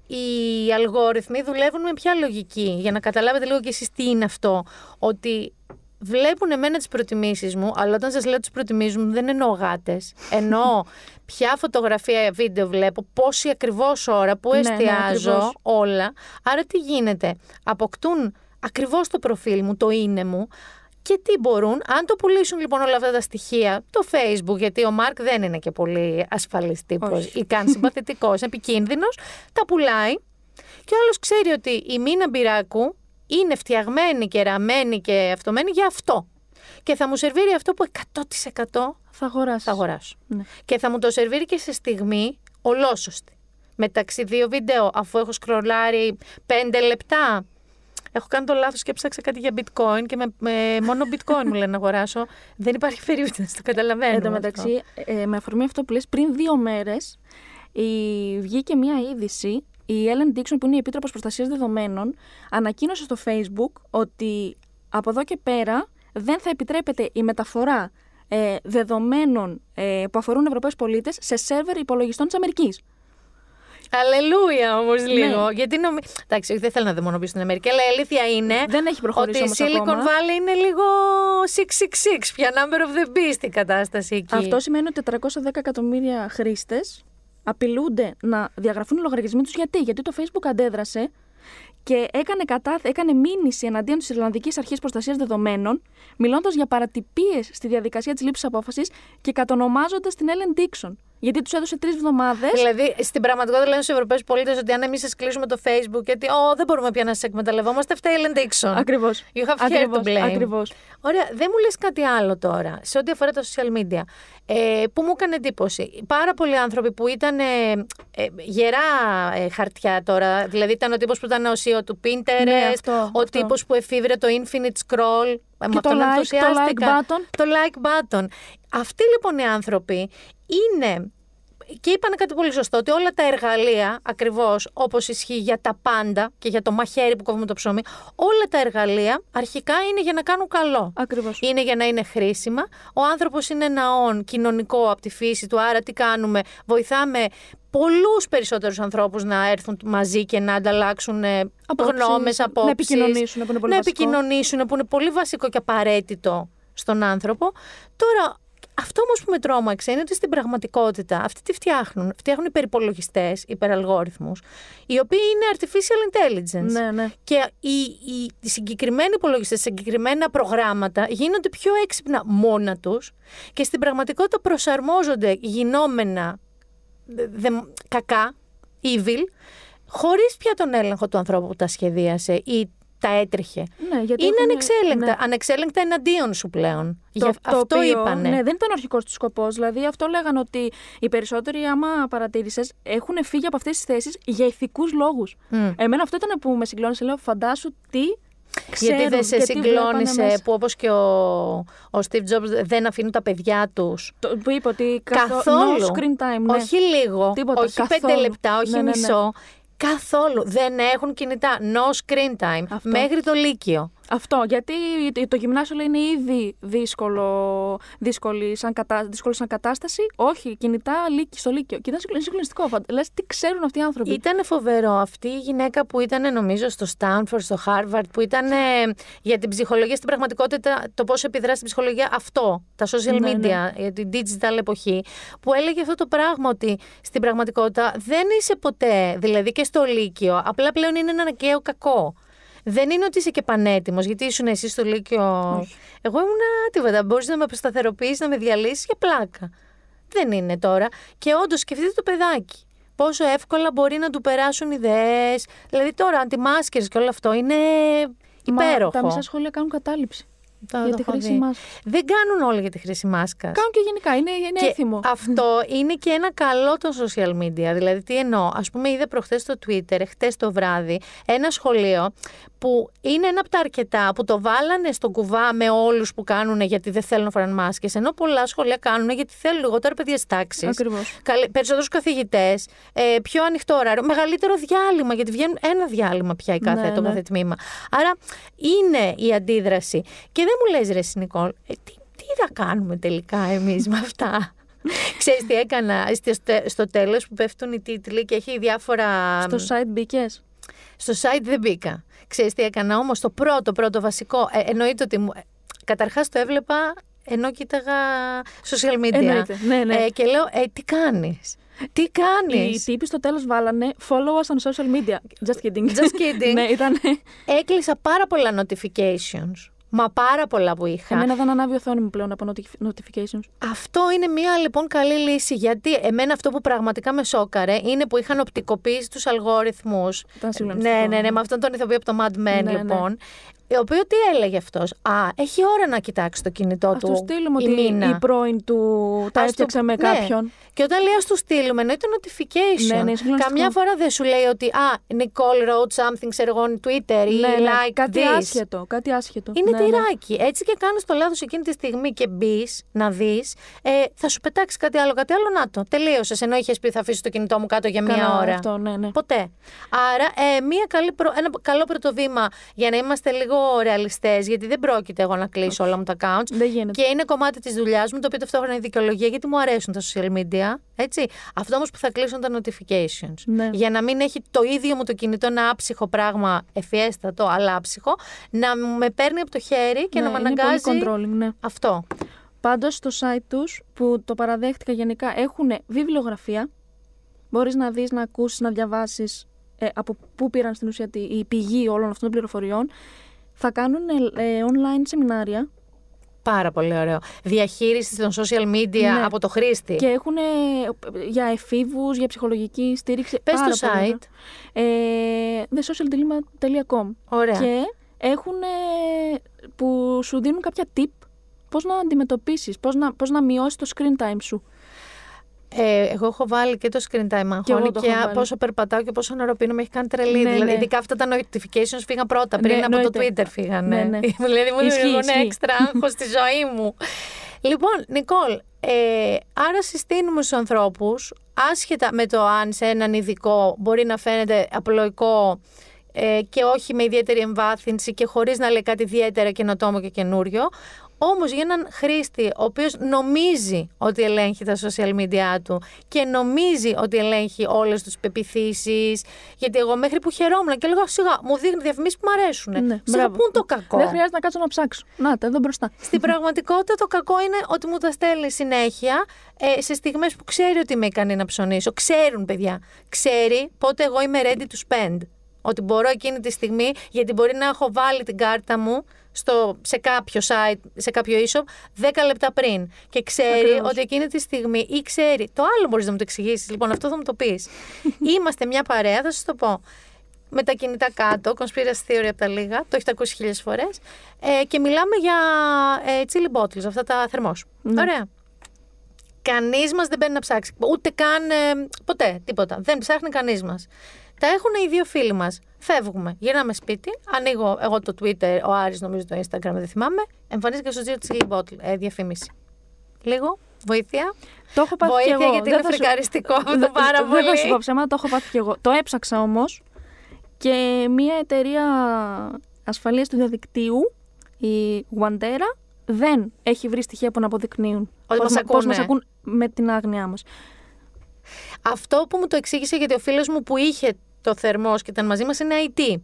οι αλγόριθμοι δουλεύουν με ποια λογική, για να καταλάβετε λίγο κι εσείς τι είναι αυτό, ότι βλέπουν εμένα τις προτιμήσεις μου, αλλά όταν σας λέω τις προτιμήσεις μου δεν εννοώ γάτες, εννοώ ποια φωτογραφία, βίντεο βλέπω, πόση ακριβώς ώρα, πού Ναι, ναι, εστιάζω, ακριβώς. όλα. Άρα τι γίνεται, αποκτούν ακριβώς το προφίλ μου, το είναι μου, και τι μπορούν, αν το πουλήσουν λοιπόν όλα αυτά τα στοιχεία, το Facebook, γιατί ο Μάρκ δεν είναι και πολύ ασφαλής τύπος Όχι. ή καν συμπαθητικός, επικίνδυνος, τα πουλάει και ο άλλος ξέρει ότι η μήνα μπυράκου είναι φτιαγμένη και ραμμένη και αυτομένη για αυτό. Και θα μου σερβίρει αυτό που 100% Θα αγοράσει. θα αγοράσω. Ναι. Και θα μου το σερβίρει και σε στιγμή ολόσωστη. Μεταξύ δύο βίντεο, αφού έχω σκρολάρει πέντε λεπτά. Έχω κάνει το λάθος και έψαξα κάτι για bitcoin και με, με μόνο bitcoin μου λένε να αγοράσω. Δεν υπάρχει περίπτωση, το καταλαβαίνω. Εν τω αυτό. μεταξύ, ε, με αφορμή αυτό που λες, πριν δύο μέρες η, βγήκε μια είδηση. Η Ellen Dixon, που είναι η Επίτροπος Προστασίας Δεδομένων, ανακοίνωσε στο Facebook ότι από εδώ και πέρα δεν θα επιτρέπεται η μεταφορά ε, δεδομένων ε, που αφορούν Ευρωπαίους πολίτες σε σερβερ υπολογιστών της Αμερικής. Αλληλούια όμως λίγο. Ναι. Γιατί νομι... Εντάξει, όχι, δεν θέλω να δαιμονοποιήσω στην Αμερική, αλλά η αλήθεια είναι. Δεν έχει προχωρήσει ότι η όμως Silicon ακόμα. Valley είναι λίγο 666, πια number of the beast η κατάσταση εκεί. Αυτό σημαίνει ότι 410 εκατομμύρια χρήστες απειλούνται να διαγραφούν οι λογαριασμοί τους. Γιατί; Γιατί το Facebook αντέδρασε και έκανε, κατά, έκανε μήνυση εναντίον της Ιρλανδικής Αρχής Προστασίας Δεδομένων, μιλώντας για παρατυπίες στη διαδικασία της λήψης απόφασης και κατονομάζοντας την Ellen Dixon. Γιατί τους έδωσε τρεις εβδομάδε. Δηλαδή, στην πραγματικότητα λένε στους Ευρωπαίους πολίτες ότι αν εμείς σας κλείσουμε το Facebook, γιατί Ω, δεν μπορούμε πια να σας εκμεταλλευόμαστε, φταίει η Ellen Dixon. Ακριβώς. You have hair to blame. Ακριβώς. Ωραία, δεν μου λες κάτι άλλο τώρα, σε ό,τι αφορά τα social media, ε, που μου έκανε εντύπωση. Πάρα πολλοί άνθρωποι που ήταν ε, ε, γερά ε, χαρτιά τώρα, δηλαδή ήταν ο τύπος που ήταν ο CEO του Pinterest, Ναι, αυτό, ο αυτό. τύπος που εφήβρε το Infinite Scroll, ε, με Και το αυτόν like, το ενθουσιάστηκα. like button. Το like button. Αυτοί λοιπόν οι άνθρωποι είναι και είπαν κάτι πολύ σωστό, ότι όλα τα εργαλεία, ακριβώς όπως ισχύει για τα πάντα και για το μαχαίρι που κόβουμε το ψωμί, όλα τα εργαλεία αρχικά είναι για να κάνουν καλό. Ακριβώς. Είναι για να είναι χρήσιμα. Ο άνθρωπος είναι ένα όν κοινωνικό από τη φύση του. Άρα, τι κάνουμε, βοηθάμε πολλούς περισσότερους ανθρώπους να έρθουν μαζί και να ανταλλάξουν Απόψεις, γνώμες, να απόψεις. επικοινωνήσουν, που είναι πολύ να βασικό. επικοινωνήσουν, που είναι πολύ βασικό και απαραίτητο στον άνθρωπο. Τώρα, αυτό όμως που με τρόμαξε είναι ότι στην πραγματικότητα αυτοί τι φτιάχνουν. Φτιάχνουν υπερυπολογιστές, υπεραλγόριθμους, οι οποίοι είναι artificial intelligence. Ναι, ναι. Και οι, οι, οι συγκεκριμένοι υπολογιστές, συγκεκριμένα προγράμματα γίνονται πιο έξυπνα μόνα τους και στην πραγματικότητα προσαρμόζονται γινόμενα δε- δε- κακά, evil, χωρίς πια τον έλεγχο του ανθρώπου που τα σχεδίασε ή τα έτρεχε. Ναι, γιατί είναι έχουν- ανεξέλεγκτα. ναι. Ανεξέλεγκτα εναντίον σου πλέον. Το- Γι' το αυτό οποίο, είπανε. Ναι, δεν ήταν ο αρχικός του σκοπός. Δηλαδή, αυτό λέγανε ότι οι περισσότεροι, άμα παρατήρησες, έχουν φύγει από αυτές τις θέσεις για ηθικούς λόγους. Μμ. Εμένα αυτό ήταν που με συγκλώνησε. Λέω, φαντάσου τι. Ξέρουν, γιατί δεν σε γιατί βλέπανε συγκλώνησε μέσα. που όπως και ο, ο Steve Jobs δεν αφήνουν τα παιδιά τους. Το, που είπε ότι καθο- Καθόλου. No screen time. Ναι. Όχι λίγο, Τίποτα, όχι καθόλου. πέντε λεπτά, όχι Ναι, ναι, ναι. μισό. Καθόλου. Δεν έχουν κινητά. No screen time. Αυτό. Μέχρι το Λύκειο. Αυτό, γιατί το γυμνάσιο λέει είναι ήδη δύσκολο, δύσκολη σαν, κατά, δύσκολο σαν κατάσταση. Όχι, κινητά λύκει στο Λύκειο. Και ήταν συγκλονι- συγκλονιστικό. Λες τι ξέρουν αυτοί οι άνθρωποι; Ήταν φοβερό αυτή η γυναίκα που ήταν νομίζω στο Stanford, στο Harvard, που ήταν ε, για την ψυχολογία στην πραγματικότητα, το πώς επιδρά στην ψυχολογία αυτό, τα social Ναι, media, ναι. για την digital εποχή, που έλεγε αυτό το πράγμα ότι στην πραγματικότητα δεν είσαι ποτέ, δηλαδή και στο Λύκειο, απλά πλέον είναι ένα αναγκαίο κακό. Δεν είναι ότι είσαι και πανέτοιμος, γιατί ήσουν εσύ στο Λύκειο. Εγώ ήμουν τίποτα. Μπορείς να με αποσταθεροποιήσει, να με διαλύσεις για πλάκα. Δεν είναι τώρα. Και όντως σκεφτείτε το παιδάκι. Πόσο εύκολα μπορεί να του περάσουν ιδέες. Δηλαδή τώρα, αντιμάσκε και όλο αυτό είναι Μα υπέροχο. τα μισά σχόλια κάνουν κατάληψη. Το- για το τη έχω χρήση δει. μάσκας. Δεν κάνουν όλοι για τη χρήση μάσκας. Κάνουν και γενικά, είναι, είναι Και έθιμο. αυτό είναι και ένα καλό των social media. Δηλαδή, τι εννοώ; Α πούμε, είδα προχθές στο Twitter, χτες το βράδυ, ένα σχολείο που είναι ένα από τα αρκετά που το βάλανε στον κουβά με όλους που κάνουν γιατί δεν θέλουν να φοράνε μάσκες, ενώ πολλά σχολεία κάνουν γιατί θέλουν λιγότερο παιδιά τάξη. Ακριβώς. Περισσότερους καθηγητές, ε, πιο ανοιχτό ωράριο, μεγαλύτερο διάλειμμα, γιατί βγαίνουν ένα διάλειμμα πια η κάθε, Ναι, το ναι. κάθε τμήμα. Άρα είναι η αντίδραση. Και δεν μου λες ρε Νικόλ, ε, τι, τι θα κάνουμε τελικά εμείς με αυτά; Ξέρεις τι έκανα στο, στο τέλος που πέφτουν οι τίτλοι και έχει διάφορα... Στο site μπήκες; Στο site δεν μπήκα. Ξέρεις τι έκανα όμως, το πρώτο, πρώτο βασικό, ε, εννοείται ότι μου... Καταρχάς το έβλεπα ενώ κοίταγα social media. Εννοείται, ναι, ναι. Ε, και λέω, ε, τι κάνεις, τι Οι κάνεις; τύποι στο τέλος βάλανε follow us on social media. Just kidding. Just kidding. ναι, ήταν. Έκλεισα πάρα πολλά notifications. Μα πάρα πολλά που είχα. Εμένα δεν ανάβει η οθόνη μου πλέον από notif- notifications. Αυτό είναι μια λοιπόν καλή λύση γιατί εμένα αυτό που πραγματικά με σόκαρε είναι που είχαν οπτικοποιήσει τους αλγόριθμους. Ήταν συγκλονιστικό, Ναι, ναι, ναι, ναι. με αυτόν τον ηθοποιό από το Mad Men Ναι, ναι. λοιπόν. Ο οποίο τι έλεγε αυτός; Α, έχει ώρα να κοιτάξει το κινητό Α του. του στείλουμε η ότι Μίνα. η πρώην του τα Ας του- έφτιαξε με ναι. Κάποιον. Και όταν λέει α του στείλουμε, εννοεί το notification. Ναι, ναι, συγκλονιστικό. Καμιά φορά δεν σου λέει ότι Α, Nicole wrote something, ξέρω εγώ, on Twitter ή Ναι, ναι, like κάτι this. άσχετο. Κάτι άσχετο. Είναι ναι, ναι. τυράκι. Έτσι και κάνεις το λάθος εκείνη τη στιγμή και μπεις να δεις, ε, θα σου πετάξει κάτι άλλο, κάτι άλλο. Να το. Τελείωσες. Ενώ είχες πει θα αφήσω το κινητό μου κάτω για μία Καλά, ώρα. Αυτό, ναι, ναι. Ποτέ. Άρα, ε, μία καλή προ... ένα καλό πρώτο βήμα για να είμαστε λίγο ρεαλιστές, γιατί δεν πρόκειται εγώ να κλείσω όλα μου τα accounts. Δεν γίνεται. Και είναι κομμάτι της δουλειάς μου, το οποίο ταυτόχρονα είναι δικαιολογία, γιατί μου αρέσουν τα social media. Έτσι. Αυτό όμως που θα κλείσουν τα notifications. Ναι. Για να μην έχει το ίδιο μου το κινητό ένα άψυχο πράγμα, εφιέστατο, αλλά άψυχο, να με παίρνει από το χέρι και Ναι, να με είναι αναγκάζει. πολύ controlling, ναι. Αυτό. Πάντως στο site τους που το παραδέχτηκα γενικά έχουν βιβλιογραφία. Μπορείς να δεις, να ακούσεις, να διαβάσεις ε, από πού πήραν στην ουσία τη- η πηγή όλων αυτών των πληροφοριών. Θα κάνουν ε, ε, online σεμινάρια Πάρα πολύ ωραίο. Διαχείριση των social media Ναι. από το χρήστη. και έχουν ε, για εφήβους, για ψυχολογική στήριξη. Πες πάρα το πολύ ωραίο. site. Ε, thesocialdilemma.com Ωραία. και έχουν ε, που σου δίνουν κάποια tip πώς να αντιμετωπίσεις, πώς να, πώς να μειώσεις το screen time σου. Ε, εγώ έχω βάλει και το screen time Και εγώ αγχώνει το και, έχω βάλει. πόσο περπατάω και πόσο νεροπίνω με έχει κάνει τρελή. Ναι, δηλαδή, ναι. ειδικά αυτά τα notifications φύγαν πρώτα, πριν Ναι, από το εννοείται. Twitter φύγανε. Ναι, ναι. δηλαδή μου Ισχύει, δημιουργούν ισχύει. έξτρα άγχος στη ζωή μου. Λοιπόν, Νικόλ, ε, άρα συστήνουμε στους ανθρώπους, άσχετα με το αν σε έναν ειδικό μπορεί να φαίνεται απλοϊκό ε, και όχι με ιδιαίτερη εμβάθυνση και χωρίς να λέει κάτι ιδιαίτερα καινοτόμο και καινούριο, Όμως για έναν χρήστη, ο οποίος νομίζει ότι ελέγχει τα social media του και νομίζει ότι ελέγχει όλες τους πεπιθήσεις. Γιατί εγώ μέχρι που χαιρόμουν και λέγω σιγά, μου δείχνει διαφημίσεις που μου αρέσουν. Ναι, Σιγά, μπράβο. πού είναι το κακό; Δεν χρειάζεται να κάτσω να ψάξω. Να τα εδώ μπροστά. Στην πραγματικότητα το κακό είναι ότι μου τα στέλνει συνέχεια ε, σε στιγμές που ξέρει ότι είμαι ικανή να ψωνίσω. Ξέρουν παιδιά. Ξέρει πότε εγώ είμαι ready to spend. Ότι μπορώ εκείνη τη στιγμή, γιατί μπορεί να έχω βάλει την κάρτα μου στο, σε κάποιο site, σε κάποιο e-shop 10 λεπτά πριν. Και ξέρει Ακριβώς. ότι εκείνη τη στιγμή ή ξέρει. Το άλλο μπορείς να μου το εξηγήσεις. Λοιπόν, αυτό θα μου το πεις. Είμαστε μια παρέα, θα σας το πω. Με τα κινητά κάτω, conspiracy theory από τα λίγα, το έχετε ακούσει χίλιες φορές. Ε, και μιλάμε για ε, chili bottles, αυτά τα θερμός. Ναι. Ωραία. Κανείς μας δεν μπαίνει να ψάξει. Ούτε καν. ε, ποτέ, τίποτα. Δεν ψάχνει κανείς μας. Τα έχουν οι δύο φίλοι μας. Φεύγουμε. Γυρνάμε σπίτι. Ανοίγω εγώ το Twitter, ο Άρης νομίζω το Instagram, δεν θυμάμαι. Εμφανίζεται στο Zero Chili Bottle. Ε, διαφήμιση. Λίγο. Βοήθεια. Το έχω πάθει Βοήθεια και εγώ. γιατί Δεν είναι θα σου- φρικαριστικό αυτό Δε- πάρα Δεν θα σου πω πολύ. ψέματα, το έχω πάθει και εγώ. Το έψαξα όμως και μια εταιρεία ασφαλείας του διαδικτύου, η Wandera, δεν έχει βρει στοιχεία που να αποδεικνύουν Ότι πώς μας μα- πώς ακούνε. μας ακούν με την άγνοιά μας. Αυτό που μου το εξήγησε γιατί ο φίλος μου που είχε το θερμό και ήταν μαζί μας είναι IT.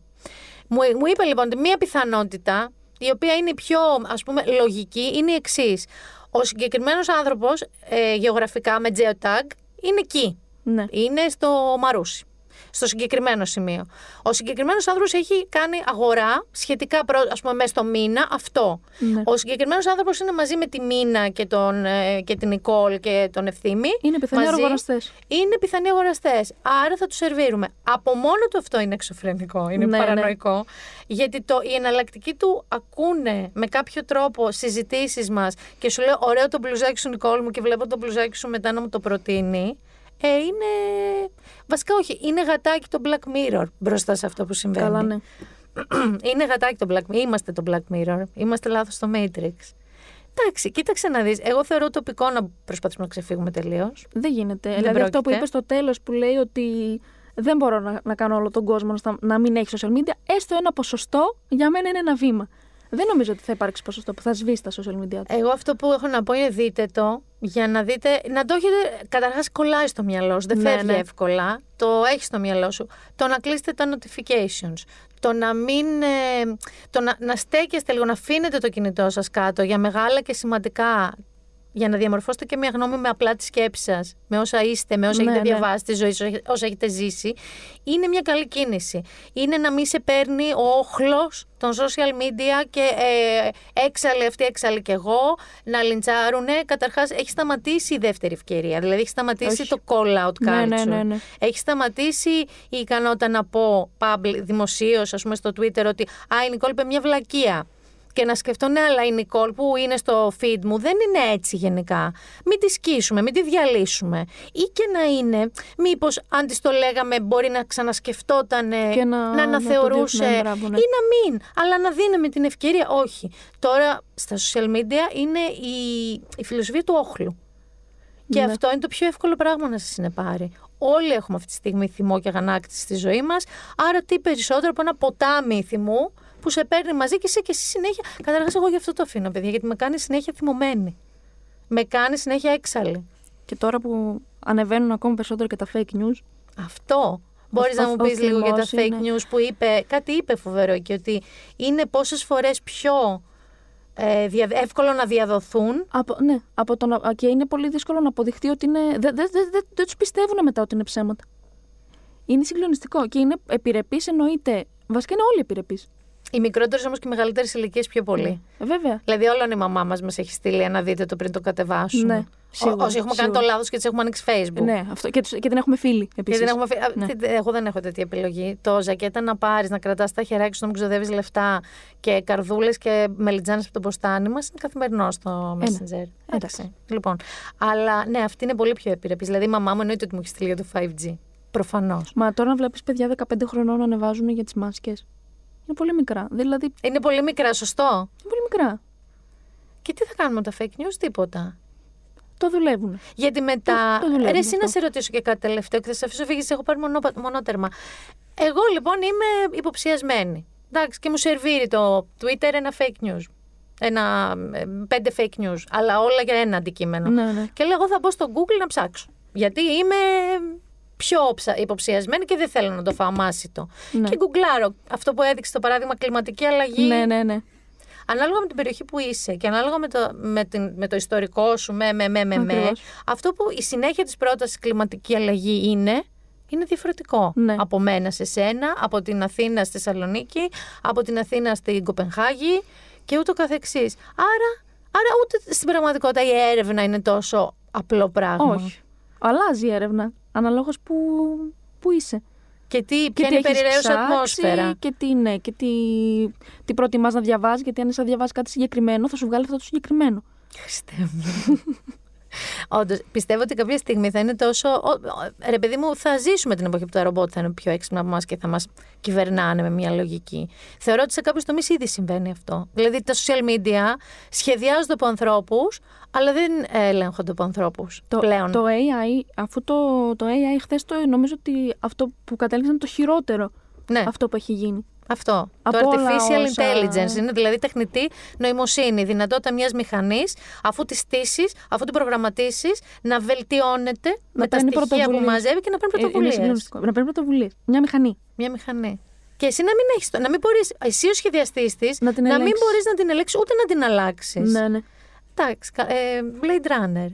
Μου, μου είπε λοιπόν ότι μία πιθανότητα, η οποία είναι η πιο ας πούμε λογική, είναι η εξής. Ο συγκεκριμένος άνθρωπος ε, γεωγραφικά με geotag είναι εκεί. Ναι. Είναι στο Μαρούσι. Στο συγκεκριμένο σημείο. Ο συγκεκριμένος άνθρωπος έχει κάνει αγορά σχετικά, προ- ας πούμε, μέσα στο μήνα αυτό. Ναι. Ο συγκεκριμένος άνθρωπος είναι μαζί με τη Μίνα και, τον, ε, και την Νικόλ και τον Ευθύμη. Είναι πιθανοί μαζί. αγοραστές. Είναι πιθανοί αγοραστές. Άρα θα τους σερβίρουμε. Από μόνο του αυτό είναι εξωφρενικό, είναι Ναι, παρανοϊκό. Γιατί το, οι εναλλακτικοί του ακούνε με κάποιο τρόπο συζητήσεις μας και σου λέω: Ωραίο το μπλουζάκι σου, Νικόλ μου, και βλέπω το μπλουζάκι σου μετά να μου το προτείνει. Ε, είναι. Βασικά, όχι. Είναι γατάκι το Black Mirror μπροστά σε αυτό που συμβαίνει. Καλά, ναι. είναι γατάκι το Black Mirror. Είμαστε το Black Mirror. Είμαστε λάθος στο Matrix. Εντάξει, κοίταξε να δεις. Εγώ θεωρώ τοπικό να προσπαθήσουμε να ξεφύγουμε τελείως. Δεν γίνεται. δηλαδή αυτό που πρόκειται. είπες στο τέλος που λέει ότι δεν μπορώ να, να κάνω όλο τον κόσμο να, να μην έχει social media, έστω ένα ποσοστό για μένα είναι ένα βήμα. Δεν νομίζω ότι θα υπάρξει ποσοστό που θα σβήσει τα social media του. Εγώ αυτό που έχω να πω είναι δείτε το για να δείτε, να το έχετε, καταρχάς κολλάει στο μυαλό σου, δεν Ναι, φεύγει ναι. εύκολα, το έχει στο μυαλό σου. Το να κλείσετε τα notifications, το να μην, ε, το να, να στέκεστε λίγο, να αφήνετε το κινητό σας κάτω για μεγάλα και σημαντικά, για να διαμορφώσετε και μια γνώμη με απλά τη σκέψη σας, με όσα είστε, με όσα Ναι, έχετε ναι. διαβάσει τη ζωή σας, όσα- όσα έχετε ζήσει, είναι μια καλή κίνηση. Είναι να μην σε παίρνει ο όχλος των social media και ε, έξαλλη αυτή, έξαλλη και εγώ, να λιντσάρουνε. Καταρχάς, έχει σταματήσει η δεύτερη ευκαιρία. Δηλαδή, έχει σταματήσει Όχι. το call out culture. Ναι, ναι, ναι, ναι. Έχει σταματήσει η ικανότητα να πω public, δημοσίως, ας πούμε, στο Twitter ότι «Α, η Νικόλ είπε μια βλακεία». Και να σκεφτώ, ναι, αλλά η Νικόλ που είναι στο feed μου δεν είναι έτσι γενικά. Μην τη σκίσουμε, μην τη διαλύσουμε. Ή και να είναι, μήπως αν της το λέγαμε, μπορεί να ξανασκεφτόταν, Και να- να να αναθεωρούσε. το δει- ναι, μπράβο, ναι. Ή να μην, αλλά να δίνουμε την ευκαιρία. Όχι. Τώρα στα social media είναι η, η φιλοσοφία του όχλου. Και Ναι. αυτό είναι το πιο εύκολο πράγμα να σα συνεπάρει. Όλοι έχουμε αυτή τη στιγμή θυμό και αγανάκτηση στη ζωή μας. Άρα, τι περισσότερο από ένα ποτάμι θυμού που σε παίρνει μαζί και εσύ και εσύ συνέχεια. Καταρχάς, εγώ γι' αυτό το αφήνω, παιδιά, γιατί με κάνει συνέχεια θυμωμένη. Με κάνει συνέχεια έξαλλη. Και τώρα που ανεβαίνουν ακόμα περισσότερο και τα fake news, Αυτό. Μπορείς να ο μου πεις λίγο για τα θυμός fake είναι- news που είπε. Κάτι είπε φοβερό και ότι είναι πόσες φορές πιο ε, δια- εύκολο να διαδοθούν. Από, ναι, από το να, και είναι πολύ δύσκολο να αποδειχτεί ότι είναι. Δεν δε, δε, δε, δεν τους πιστεύουν μετά ότι είναι ψέματα. Είναι συγκλονιστικό και είναι επιρρεπής, εννοείται. Βασικά είναι όλοι επιρρεπείς. Οι μικρότερες όμως και οι μεγαλύτερες ηλικίες πιο πολύ. Ε, βέβαια. Δηλαδή, όλον η μαμά μας μας έχει στείλει ένα δείτε το πριν το κατεβάσουν. Ναι, Ό- σίγουρα, Όσοι έχουμε κάνει το σίγουρα. λάθος και τις έχουμε ανοίξει Facebook. Ναι, αυτό. Και, τους, και την έχουμε φίλοι Και επίσης. δεν έχουμε... φύ- Α, Ναι. τι- Εγώ δεν έχω τέτοια επιλογή. Το ζακέτα να πάρεις, να κρατάς τα χεράκια σου, να μην ξοδεύεις λεφτά και καρδούλες και μελιτζάνες από το ποστάνι μας είναι καθημερινό στο Messenger. Εντάξει. Λοιπόν. Αλλά ναι, αυτή είναι πολύ πιο επιρρεπής. Δηλαδή, η μαμά μου εννοείται ότι μου έχει στείλει για το 5G. Προφανώς. Μα τώρα να βλέπεις παιδιά 15 χρονών να ανεβάζουν για τις μάσκες. Είναι πολύ μικρά. Δηλαδή, είναι Είναι πολύ μικρά, σωστό. πολύ μικρά. Και τι θα κάνουμε με τα fake news, τίποτα. Το δουλεύουν. Γιατί μετά. Το- το δουλεύουμε ρε, εσύ να αυτό. σε ρωτήσω και κάτι τελευταίο και θα σε αφήσω φύγεις. Έχω πάρει μονό, μονότερμα. Εγώ λοιπόν είμαι υποψιασμένη. Εντάξει, και μου σερβίρει το Twitter ένα fake news. ένα, ε, πέντε fake news, αλλά όλα για ένα αντικείμενο. Ναι, ναι. Και λέω, εγώ θα μπω στο Google να ψάξω. Γιατί είμαι πιο ψα- υποψιασμένη και δεν θέλω να το φάω μάσιτο. Ναι. Και γκουγκλάρω αυτό που έδειξε το παράδειγμα κλιματική αλλαγή. Ναι, ναι, ναι. Ανάλογα με την περιοχή που είσαι και ανάλογα με το, με την, με το ιστορικό σου, με, με, με, με, με, Ακριβώς. αυτό που η συνέχεια της πρότασης κλιματική αλλαγή είναι, είναι διαφορετικό Ναι. από μένα σε σένα, από την Αθήνα στη Θεσσαλονίκη, από την Αθήνα στην Κοπενχάγη και ούτω καθεξής. Άρα, άρα ούτε στην πραγματικότητα η έρευνα είναι τόσο απλό πράγμα. Όχι. Αλλάζει η έρευνα. Αναλόγως που, που είσαι. Και τι, Και ποια τι είναι η έχεις περιραίωσα ψάξει ατμόσφαιρα; Και τι, ναι, και τι, τι προτιμάς να διαβάζεις, γιατί αν είσαι να διαβάζεις κάτι συγκεκριμένο, θα σου βγάλει αυτό το συγκεκριμένο. Χριστέ μου. Όντως, πιστεύω ότι κάποια στιγμή θα είναι τόσο. ο- ο- Ρε, παιδί μου, θα ζήσουμε την εποχή που τα ρομπότ θα είναι πιο έξυπνα από εμάς και θα μας κυβερνάνε με μια λογική. Θεωρώ ότι σε κάποιους τομείς ήδη συμβαίνει αυτό. Δηλαδή, τα social media σχεδιάζονται από ανθρώπους, αλλά δεν ελέγχονται από ανθρώπους Το, πλέον. το AI, αφού το, το AI χθες το νομίζω ότι αυτό που κατέληξαν το χειρότερο ναι, αυτό που έχει γίνει. Αυτό. Από το όλα artificial όσα- intelligence είναι δηλαδή τεχνητή νοημοσύνη. Η δυνατότητα μια μηχανή, αφού τη στήσει, αφού την προγραμματίσει, να βελτιώνεται με τα παίρνει στοιχεία που πρωτοβουλίες. μαζεύει και να παίρνει Ε, είναι πρωτοβουλίε. συγκλονιστικό. Να παίρνει πρωτοβουλίε. Μια μηχανή. Μια μηχανή. Και εσύ να μην έχεις, το- να μην μπορείς, εσύ ο σχεδιαστής της, Να την μην ελέγξεις. μπορείς να την ελέγξεις ούτε να την αλλάξεις. Ναι, ναι. Εντάξει, κα- ε, Blade Runner.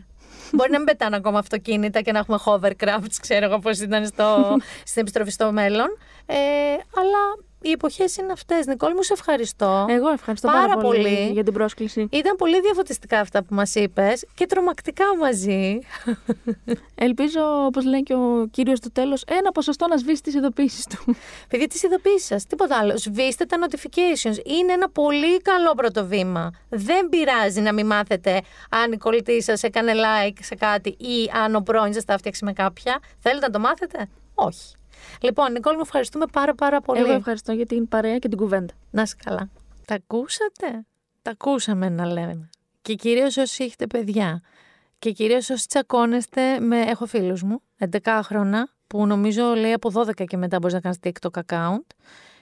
Μπορεί να μην πετάνε ακόμα αυτοκίνητα και να έχουμε hovercrafts, ξέρω εγώ πώς ήταν στο, στην επιστροφή στο μέλλον. Ε, αλλά οι εποχές είναι αυτές. Νικόλ, μου σε ευχαριστώ. Εγώ ευχαριστώ Πάρα πάρα, πολύ, πολύ. για την πρόσκληση. Ήταν πολύ διαφωτιστικά αυτά που μας είπες και τρομακτικά μαζί. Ελπίζω, όπως λέει και ο κύριος του τέλος, ένα ποσοστό να σβήσει τις ειδοποίησεις του. Παιδιά, τις ειδοποίησεις σας, τίποτα άλλο. Σβήστε τα notifications. Είναι ένα πολύ καλό πρώτο βήμα. Δεν πειράζει να μην μάθετε αν η κολλητή σας έκανε like σε κάτι ή αν ο πρώην σας τα έφτιαξε με κάποια. Θέλετε να το μάθετε, Όχι. Λοιπόν, Νικόλ, μου ευχαριστούμε πάρα πάρα πολύ. Εγώ ευχαριστώ για την παρέα και την κουβέντα. Να είσαι καλά. Τα ακούσατε; Τα ακούσαμε να λέμε. Και κυρίως όσοι έχετε παιδιά. Και κυρίως όσοι τσακώνεστε με... Έχω φίλους μου, 11 χρόνια, που νομίζω λέει από 12 και μετά μπορείς να κάνεις TikTok account,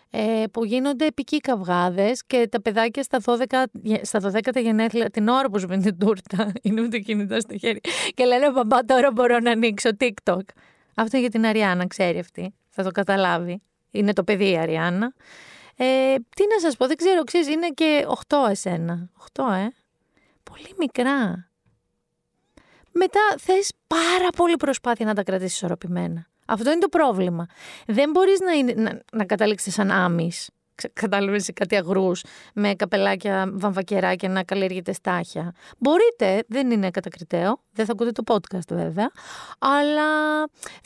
ε, που γίνονται επικοί καυγάδες και τα παιδάκια στα 12, γε- στα 12 γενέθλια, την ώρα που σου παίρνει την τούρτα, είναι με το κινητό στο χέρι, και λένε «Παπά, τώρα μπορώ να ανοίξω TikTok». Αυτό είναι για την Αριάννα, ξέρει αυτή. Θα το καταλάβει. Είναι το παιδί η Αριάννα. Ε, τι να σας πω, δεν ξέρω, ξέρεις, είναι και 8 εσένα. 8, ε. Πολύ μικρά. Μετά θες πάρα πολύ προσπάθεια να τα κρατήσεις ισορροπημένα. Αυτό είναι το πρόβλημα. Δεν μπορείς να, είναι, να, να καταλήξεις σαν άμυς. Κατάλαβες κάτι αγρούς με καπελάκια, βαμβακεράκια να καλλιεργείτε στάχια. Μπορείτε, δεν είναι κατακριτέο, δεν θα ακούτε το podcast βέβαια, αλλά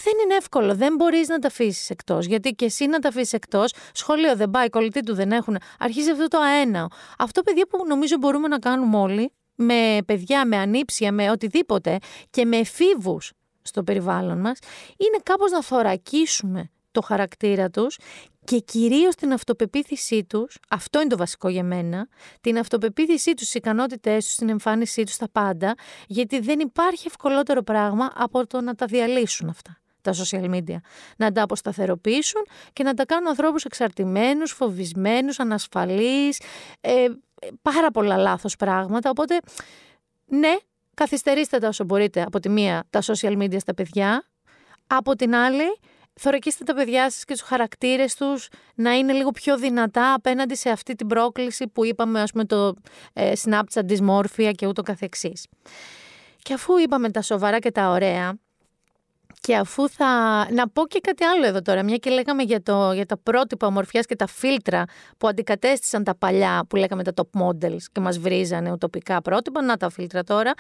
δεν είναι εύκολο, δεν μπορείς να τα αφήσεις εκτός. Γιατί και εσύ να τα αφήσεις εκτός, σχολείο δεν πάει, κολλητή του δεν έχουν, αρχίζει αυτό το αέναο. Αυτό παιδιά που νομίζω μπορούμε να κάνουμε όλοι, με παιδιά, με ανήψια, με οτιδήποτε και με εφήβους στο περιβάλλον μας, είναι κάπως να θωρακίσουμε το χαρακτήρα τους και κυρίως την αυτοπεποίθησή τους, αυτό είναι το βασικό για μένα, την αυτοπεποίθησή τους, τις ικανότητές τους, την εμφάνισή τους στα πάντα, γιατί δεν υπάρχει ευκολότερο πράγμα από το να τα διαλύσουν αυτά τα social media. Να τα αποσταθεροποιήσουν και να τα κάνουν ανθρώπους εξαρτημένους, φοβισμένους, ανασφαλείς, ε, πάρα πολλά λάθος πράγματα. Οπότε, ναι, καθυστερήστε τα όσο μπορείτε από τη μία τα social media στα παιδιά, από την άλλη θωρακίστε τα παιδιά σας και τους χαρακτήρες τους να είναι λίγο πιο δυνατά απέναντι σε αυτή την πρόκληση που είπαμε ας πούμε το ε, Snapchat, δυσμόρφια και ούτω καθεξής. Και αφού είπαμε τα σοβαρά και τα ωραία και αφού θα... Να πω και κάτι άλλο εδώ τώρα, μια και λέγαμε για, το, για τα πρότυπα ομορφιάς και τα φίλτρα που αντικατέστησαν τα παλιά που λέγαμε τα top models και μας βρίζανε ουτοπικά πρότυπα, να τα φίλτρα τώρα.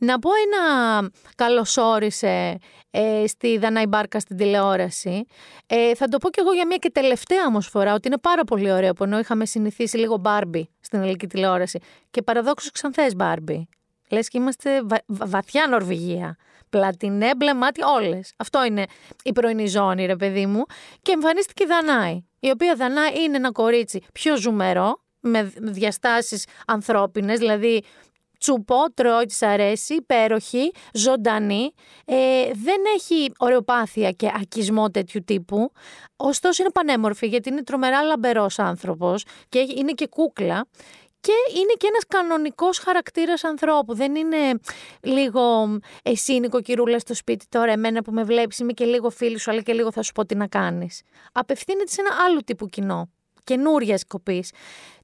Να πω ένα καλωσόρισε ε, στη Δανάη Μπάρκα στην τηλεόραση. Ε, θα το πω κι εγώ για μια και τελευταία όμως φορά ότι είναι πάρα πολύ ωραίο που ενώ είχαμε συνηθίσει λίγο Μπάρμπι στην ελληνική τηλεόραση και παραδόξως ξανθές Μπάρμπι. Λες και είμαστε βα- βα- βαθιά Νορβηγία. Πλατινέ, μπλε μάτι, όλες. Αυτό είναι η πρωινή ζώνη, ρε παιδί μου. Και εμφανίστηκε η Δανάη. Η οποία Δανάη είναι ένα κορίτσι πιο ζουμερό, με διαστάσεις ανθρώπινες, δηλαδή τσουπό, τρώει, της αρέσει, υπέροχη, ζωντανή. Ε, δεν έχει ωρεοπάθεια και ακισμό τέτοιου τύπου. Ωστόσο είναι πανέμορφη γιατί είναι τρομερά λαμπερός άνθρωπος και έχει- είναι και κούκλα. Και είναι και ένας κανονικός χαρακτήρας ανθρώπου. Δεν είναι λίγο εσύ νοικοκυρούλα στο σπίτι τώρα, εμένα που με βλέπεις είμαι και λίγο φίλη σου, αλλά και λίγο θα σου πω τι να κάνεις. Απευθύνεται σε ένα άλλο τύπου κοινό, καινούρια κοπή.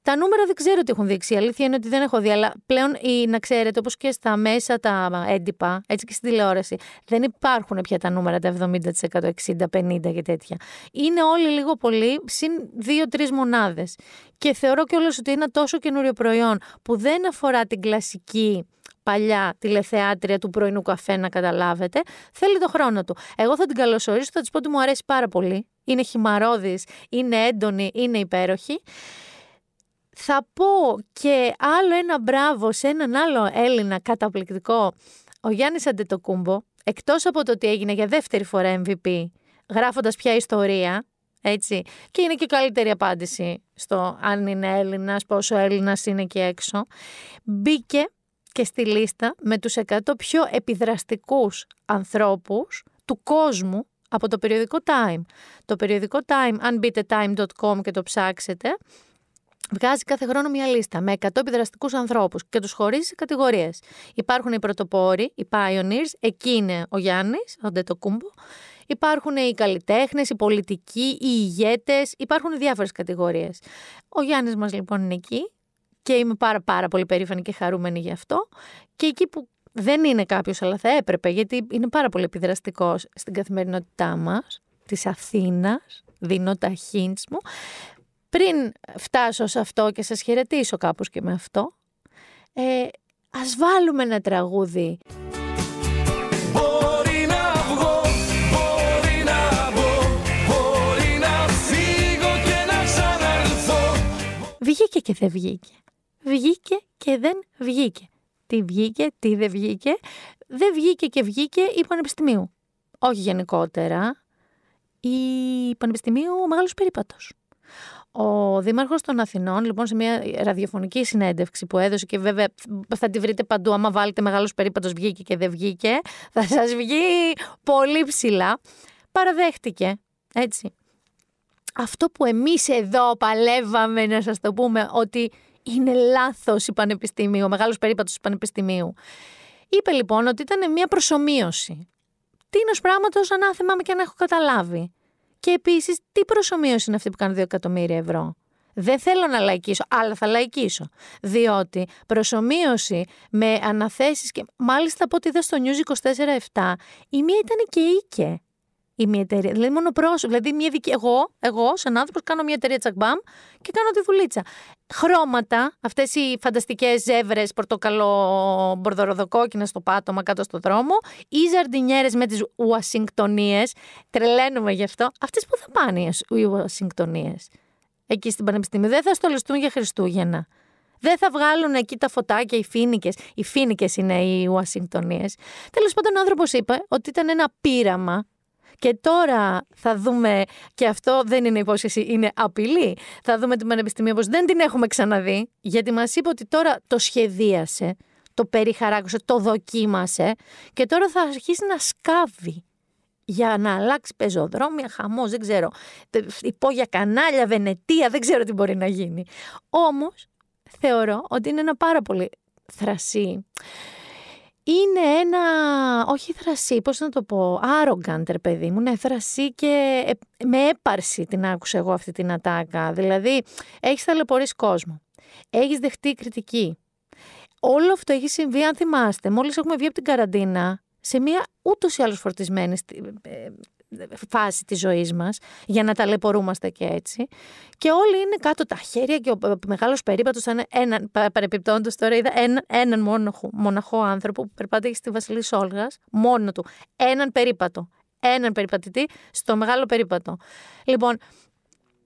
Τα νούμερα δεν ξέρω τι έχουν δείξει. Η αλήθεια είναι ότι δεν έχω δει, αλλά πλέον ή, να ξέρετε, όπως και στα μέσα τα έντυπα, έτσι και στην τηλεόραση, δεν υπάρχουν πια τα νούμερα τα 70%, 60, 50 και τέτοια. Είναι όλοι λίγο πολύ, συν δύο-τρεις μονάδες. Και θεωρώ κιόλας ότι είναι ένα τόσο καινούριο προϊόν που δεν αφορά την κλασική παλιά τηλεθεάτρια του πρωινού καφέ, να καταλάβετε, θέλει το χρόνο του. Εγώ θα την καλωσορίσω, θα της πω ότι μου αρέσει πάρα πολύ. Είναι χυμαρόδης, είναι έντονη, είναι υπέροχη. Θα πω και άλλο ένα μπράβο σε έναν άλλο Έλληνα καταπληκτικό, ο Γιάννης Αντετοκούμπο, εκτός από το ότι έγινε για δεύτερη φορά MVP, γράφοντας πια ιστορία, έτσι, και είναι και καλύτερη απάντηση στο αν είναι Έλληνας, πόσο Έλληνας είναι και έξω, μπήκε και στη λίστα με τους 100 πιο επιδραστικούς ανθρώπους του κόσμου από το περιοδικό Time. Το περιοδικό Time, αν μπείτε time.com και το ψάξετε, βγάζει κάθε χρόνο μια λίστα με 100 επιδραστικούς ανθρώπους και τους χωρίζει σε κατηγορίες. Υπάρχουν οι πρωτοπόροι, οι pioneers, εκεί είναι ο Γιάννης, ο Ντετοκούμπο. Υπάρχουν οι καλλιτέχνες, οι πολιτικοί, οι ηγέτες, υπάρχουν διάφορες κατηγορίες. Ο Γιάννης μας λοιπόν είναι εκεί και είμαι πάρα πάρα πολύ περήφανη και χαρούμενη γι' αυτό. Και εκεί που δεν είναι κάποιος, αλλά θα έπρεπε, γιατί είναι πάρα πολύ επιδραστικός στην καθημερινότητά μας, της Αθήνας, δίνω τα hints μου πριν φτάσω σε αυτό και σας χαιρετήσω κάπως και με αυτό, ε, ας βάλουμε ένα τραγούδι. Μπορεί να βγω, μπορεί να βγω, μπορεί να φύγω και να ξαναρθώ. Βγήκε και δεν βγήκε. Βγήκε και δεν βγήκε. Τι βγήκε, τι δεν βγήκε. Δεν βγήκε και βγήκε η Πανεπιστημίου. Όχι γενικότερα. Η Πανεπιστημίου ο Μεγάλος Περίπατος. Ο Δήμαρχος των Αθηνών, λοιπόν, σε μια ραδιοφωνική συνέντευξη που έδωσε και βέβαια θα τη βρείτε παντού, άμα βάλετε μεγάλος περίπατος βγήκε και δεν βγήκε, θα σας βγει πολύ ψηλά, παραδέχτηκε, έτσι. Αυτό που εμείς εδώ παλεύαμε να σας το πούμε ότι είναι λάθος η Πανεπιστημίου, ο μεγάλος περίπατος του Πανεπιστημίου. Είπε λοιπόν ότι ήταν μια προσωμείωση. Τίνος πράγματος ανάθεμα και να έχω καταλάβει. Και επίσης, τι προσωμείωση είναι αυτή που κάνει 2 εκατομμύρια ευρώ; Δεν θέλω να λαϊκίσω, αλλά θα λαϊκίσω. Διότι προσωμείωση με αναθέσεις και μάλιστα από ό,τι είδα στο News 24-7, η μία ήταν και οίκε η μία εταιρεία. Δηλαδή, μόνο πρόσωπο. Δηλαδή, μια δική... εγώ, εγώ, σαν άνθρωπος, κάνω μια εταιρεία τσακμπάμ και κάνω τη δουλίτσα. Χρώματα, αυτές οι φανταστικές ζεύρες, πορτοκαλό, μπορδοροδοκόκκινα στο πάτωμα κάτω στο δρόμο, ή ζαρντινιέρες με τις Ουασιγκτονίες. Τρελαίνουμε γι' αυτό. Αυτές που θα πάνε οι Ουασιγκτονίες; Εκεί στην Πανεπιστήμιο. Δεν θα στολιστούν για Χριστούγεννα. Δεν θα βγάλουν εκεί τα φωτάκια οι φίνικες. Οι φίνικες είναι οι Ουασιγκτονίες. Τέλος πάντων, ο άνθρωπος είπε ότι ήταν ένα πείραμα και τώρα θα δούμε, και αυτό δεν είναι υπόσχεση, είναι απειλή. Θα δούμε την Πανεπιστημίου όπως δεν την έχουμε ξαναδεί, γιατί μας είπε ότι τώρα το σχεδίασε, το περιχαράκωσε, το δοκίμασε και τώρα θα αρχίσει να σκάβει για να αλλάξει πεζοδρόμια, χαμός, δεν ξέρω, υπόγεια κανάλια, Βενετία, δεν ξέρω τι μπορεί να γίνει. Όμως, θεωρώ ότι είναι ένα πάρα πολύ θρασί είναι ένα, όχι θρασί, πώς να το πω, arrogant παιδί μου, ναι, θρασί και ε, με έπαρση την άκουσα εγώ αυτή την ατάκα. Δηλαδή, έχεις ταλαιπωρήσει κόσμο, έχεις δεχτεί κριτική. Όλο αυτό έχει συμβεί, αν θυμάστε, μόλις έχουμε βγει από την καραντίνα, σε μια ούτως ή άλλως φορτισμένη ε, φάση της ζωής μας για να ταλαιπωρούμαστε και έτσι. Και όλοι είναι κάτω τα χέρια και ο μεγάλος περίπατος ήταν έναν, παρεπιπτόντως τώρα είδα έναν, έναν μοναχό, μοναχό άνθρωπο που περπάτησε στη Βασιλής Σόλγας μόνο του, έναν περίπατο. Έναν περιπατητή στο μεγάλο περίπατο. Λοιπόν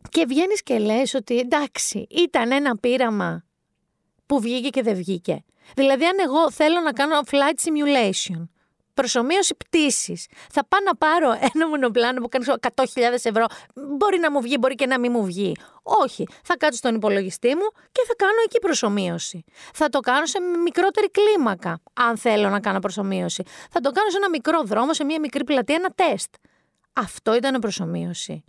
και βγαίνεις και λες ότι εντάξει ήταν ένα πείραμα που βγήκε και δεν βγήκε. Δηλαδή αν εγώ θέλω να κάνω flight simulation προσωμείωση πτήσης. Θα πάω να πάρω ένα μονοπλάνο που κάνει 100.000 ευρώ. Μπορεί να μου βγει, μπορεί και να μην μου βγει. Όχι. Θα κάτσω στον υπολογιστή μου και θα κάνω εκεί προσωμείωση. Θα το κάνω σε μικρότερη κλίμακα, αν θέλω να κάνω προσωμείωση. Θα το κάνω σε ένα μικρό δρόμο, σε μια μικρή πλατεία, ένα τεστ. Αυτό ήταν προσωμείωση.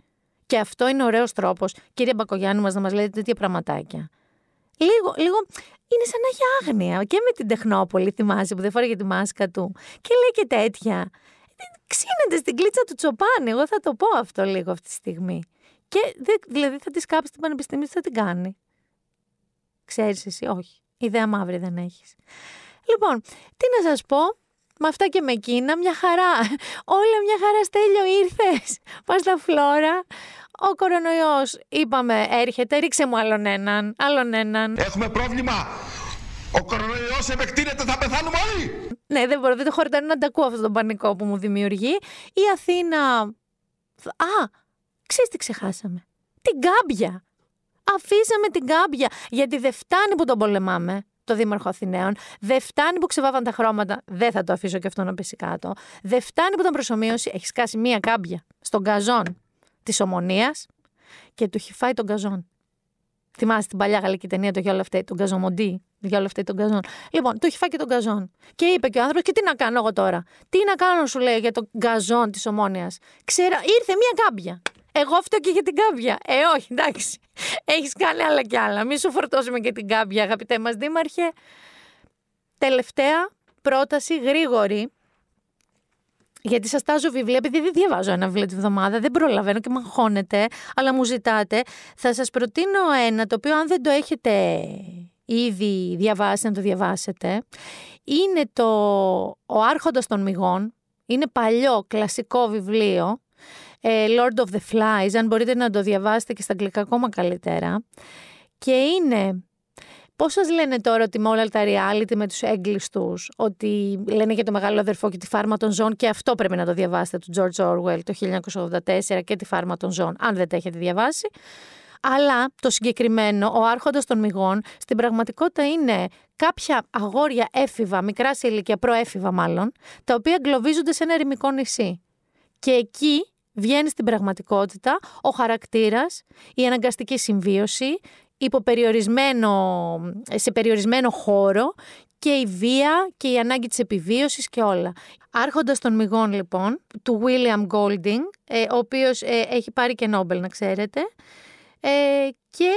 Και αυτό είναι ωραίος τρόπος, κύριε Μπακογιάννη, μας να μας λέτε τέτοια πραγματάκια. Λίγο, λίγο είναι σαν να έχει άγνοια. Και με την Τεχνόπολη, θυμάσαι, που δεν φόραγε τη μάσκα του. Και λέει και τέτοια. Ξύνεται στην κλίτσα του Τσοπάνη. Εγώ θα το πω αυτό λίγο αυτή τη στιγμή. Και δηλαδή θα τη κάψει την πανεπιστήμια, θα την κάνει. Ξέρεις εσύ, όχι. Ιδέα μαύρη δεν έχεις. Λοιπόν, τι να σας πω. Με αυτά και με εκείνα, μια χαρά. Όλα μια χαρά στέλιο ήρθες. Πας στα φλόρα. Ο κορονοϊός, είπαμε, έρχεται. Ρίξε μου άλλον έναν. Άλλον έναν. Έχουμε πρόβλημα. Ο κορονοϊός επεκτείνεται, θα πεθάνουμε όλοι. Ναι, δεν μπορώ, δεν το χορτάνω να τα ακούω αυτό το πανικό που μου δημιουργεί. Η Αθήνα. Α, ξέρεις τι ξεχάσαμε; Την κάμπια. Αφήσαμε την κάμπια. Γιατί δεν φτάνει που τον πολεμάμε το Δήμαρχο Αθηναίων. Δεν φτάνει που ξεβάβαν τα χρώματα. Δεν θα το αφήσω και αυτό να πέσει κάτω. Δεν φτάνει που τον προσωμείωση. Έχει σκάσει μία κάμπια στον καζόν της ομονίας και του έχει φάει τον καζόν. Θυμάστε την παλιά γαλλική ταινία το Γιόλα Φταίει, τον Καζομοντή. Γιόλα Φταίει τον καζόν. Λοιπόν, του έχει φάει και τον καζόν. Και είπε και ο άνθρωπος, και τι να κάνω εγώ τώρα; Τι να κάνω, σου λέει, για τον καζόν της ομόνοια. Ξέρα, ήρθε μία κάμπια. Εγώ φταίω και για την κάμπια. Ε, όχι, εντάξει. Έχεις κάνει άλλα κι άλλα. Μη σου φορτώσουμε και την κάμπια, αγαπητέ μας Δήμαρχε. Τελευταία πρόταση, γρήγορη. Γιατί σας τάζω βιβλία, επειδή δεν διαβάζω ένα βιβλίο τη βδομάδα, δεν προλαβαίνω και με αγχώνετε, αλλά μου ζητάτε. Θα σας προτείνω ένα το οποίο, αν δεν το έχετε ήδη διαβάσει, να το διαβάσετε. Είναι το Ο Άρχοντας των Μυγών. Είναι παλιό, κλασικό βιβλίο ε, Lord of the Flies, αν μπορείτε να το διαβάσετε και στα αγγλικά ακόμα καλύτερα. Και είναι Πώς σας λένε τώρα ότι με όλα τα reality, με τους έγκλειστου, ότι λένε για το μεγάλο αδερφό και τη φάρμα των ζώων, και αυτό πρέπει να το διαβάσετε του George Orwell το 1984 και τη φάρμα των ζώων, αν δεν τα έχετε διαβάσει. Αλλά το συγκεκριμένο, ο Άρχοντας των Μυγών, στην πραγματικότητα είναι κάποια αγόρια έφηβα, μικρά σε ηλικία, προέφηβα μάλλον, τα οποία εγκλωβίζονται σε ένα ερημικό νησί. Και εκεί βγαίνει στην πραγματικότητα ο χαρακτήρας, η αναγκαστική συμβίωση, υποπεριορισμένο, σε περιορισμένο χώρο και η βία και η ανάγκη της επιβίωσης και όλα. Άρχοντας των μυγών λοιπόν, του William Golding, ε, ο οποίος ε, έχει πάρει και Νόμπελ να ξέρετε, ε, και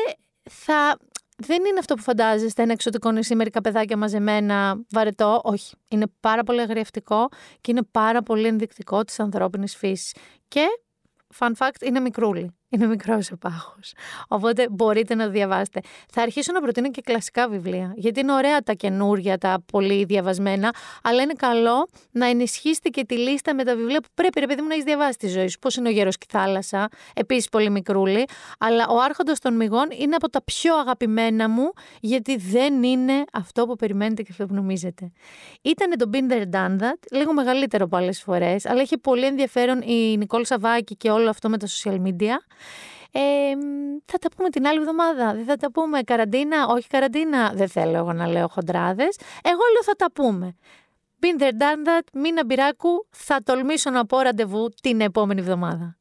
θα... Δεν είναι αυτό που φαντάζεστε, ένα εξωτικό νησί, μερικά παιδάκια μαζεμένα, βαρετό. Όχι. Είναι πάρα πολύ αγριευτικό και είναι πάρα πολύ ενδεικτικό της ανθρώπινης φύσης. Και, fun fact, είναι μικρούλι. Είναι μικρός ο πάχο. Οπότε μπορείτε να το διαβάσετε. Θα αρχίσω να προτείνω και κλασικά βιβλία. Γιατί είναι ωραία τα καινούρια, τα πολύ διαβασμένα, αλλά είναι καλό να ενισχύσετε και τη λίστα με τα βιβλία που πρέπει, ρε παιδί μου, να έχεις διαβάσει τη ζωή σου. Πώς είναι ο Γέρος και η Θάλασσα, επίσης πολύ μικρούλι. Αλλά ο Άρχοντα των Μηγών είναι από τα πιο αγαπημένα μου, γιατί δεν είναι αυτό που περιμένετε και αυτό που νομίζετε. Ήταν το Binder Done That, λίγο μεγαλύτερο από άλλες φορές, αλλά έχει πολύ ενδιαφέρον η Νικόλ Σαβάκη και όλο αυτό με τα social media. Ε, θα τα πούμε την άλλη εβδομάδα. Δεν θα τα πούμε καραντίνα, όχι καραντίνα. Δεν θέλω εγώ να λέω χοντράδες. Εγώ λέω θα τα πούμε. Been there, done that. Μίνα Μπυράκου, θα τολμήσω να πω ραντεβού την επόμενη εβδομάδα.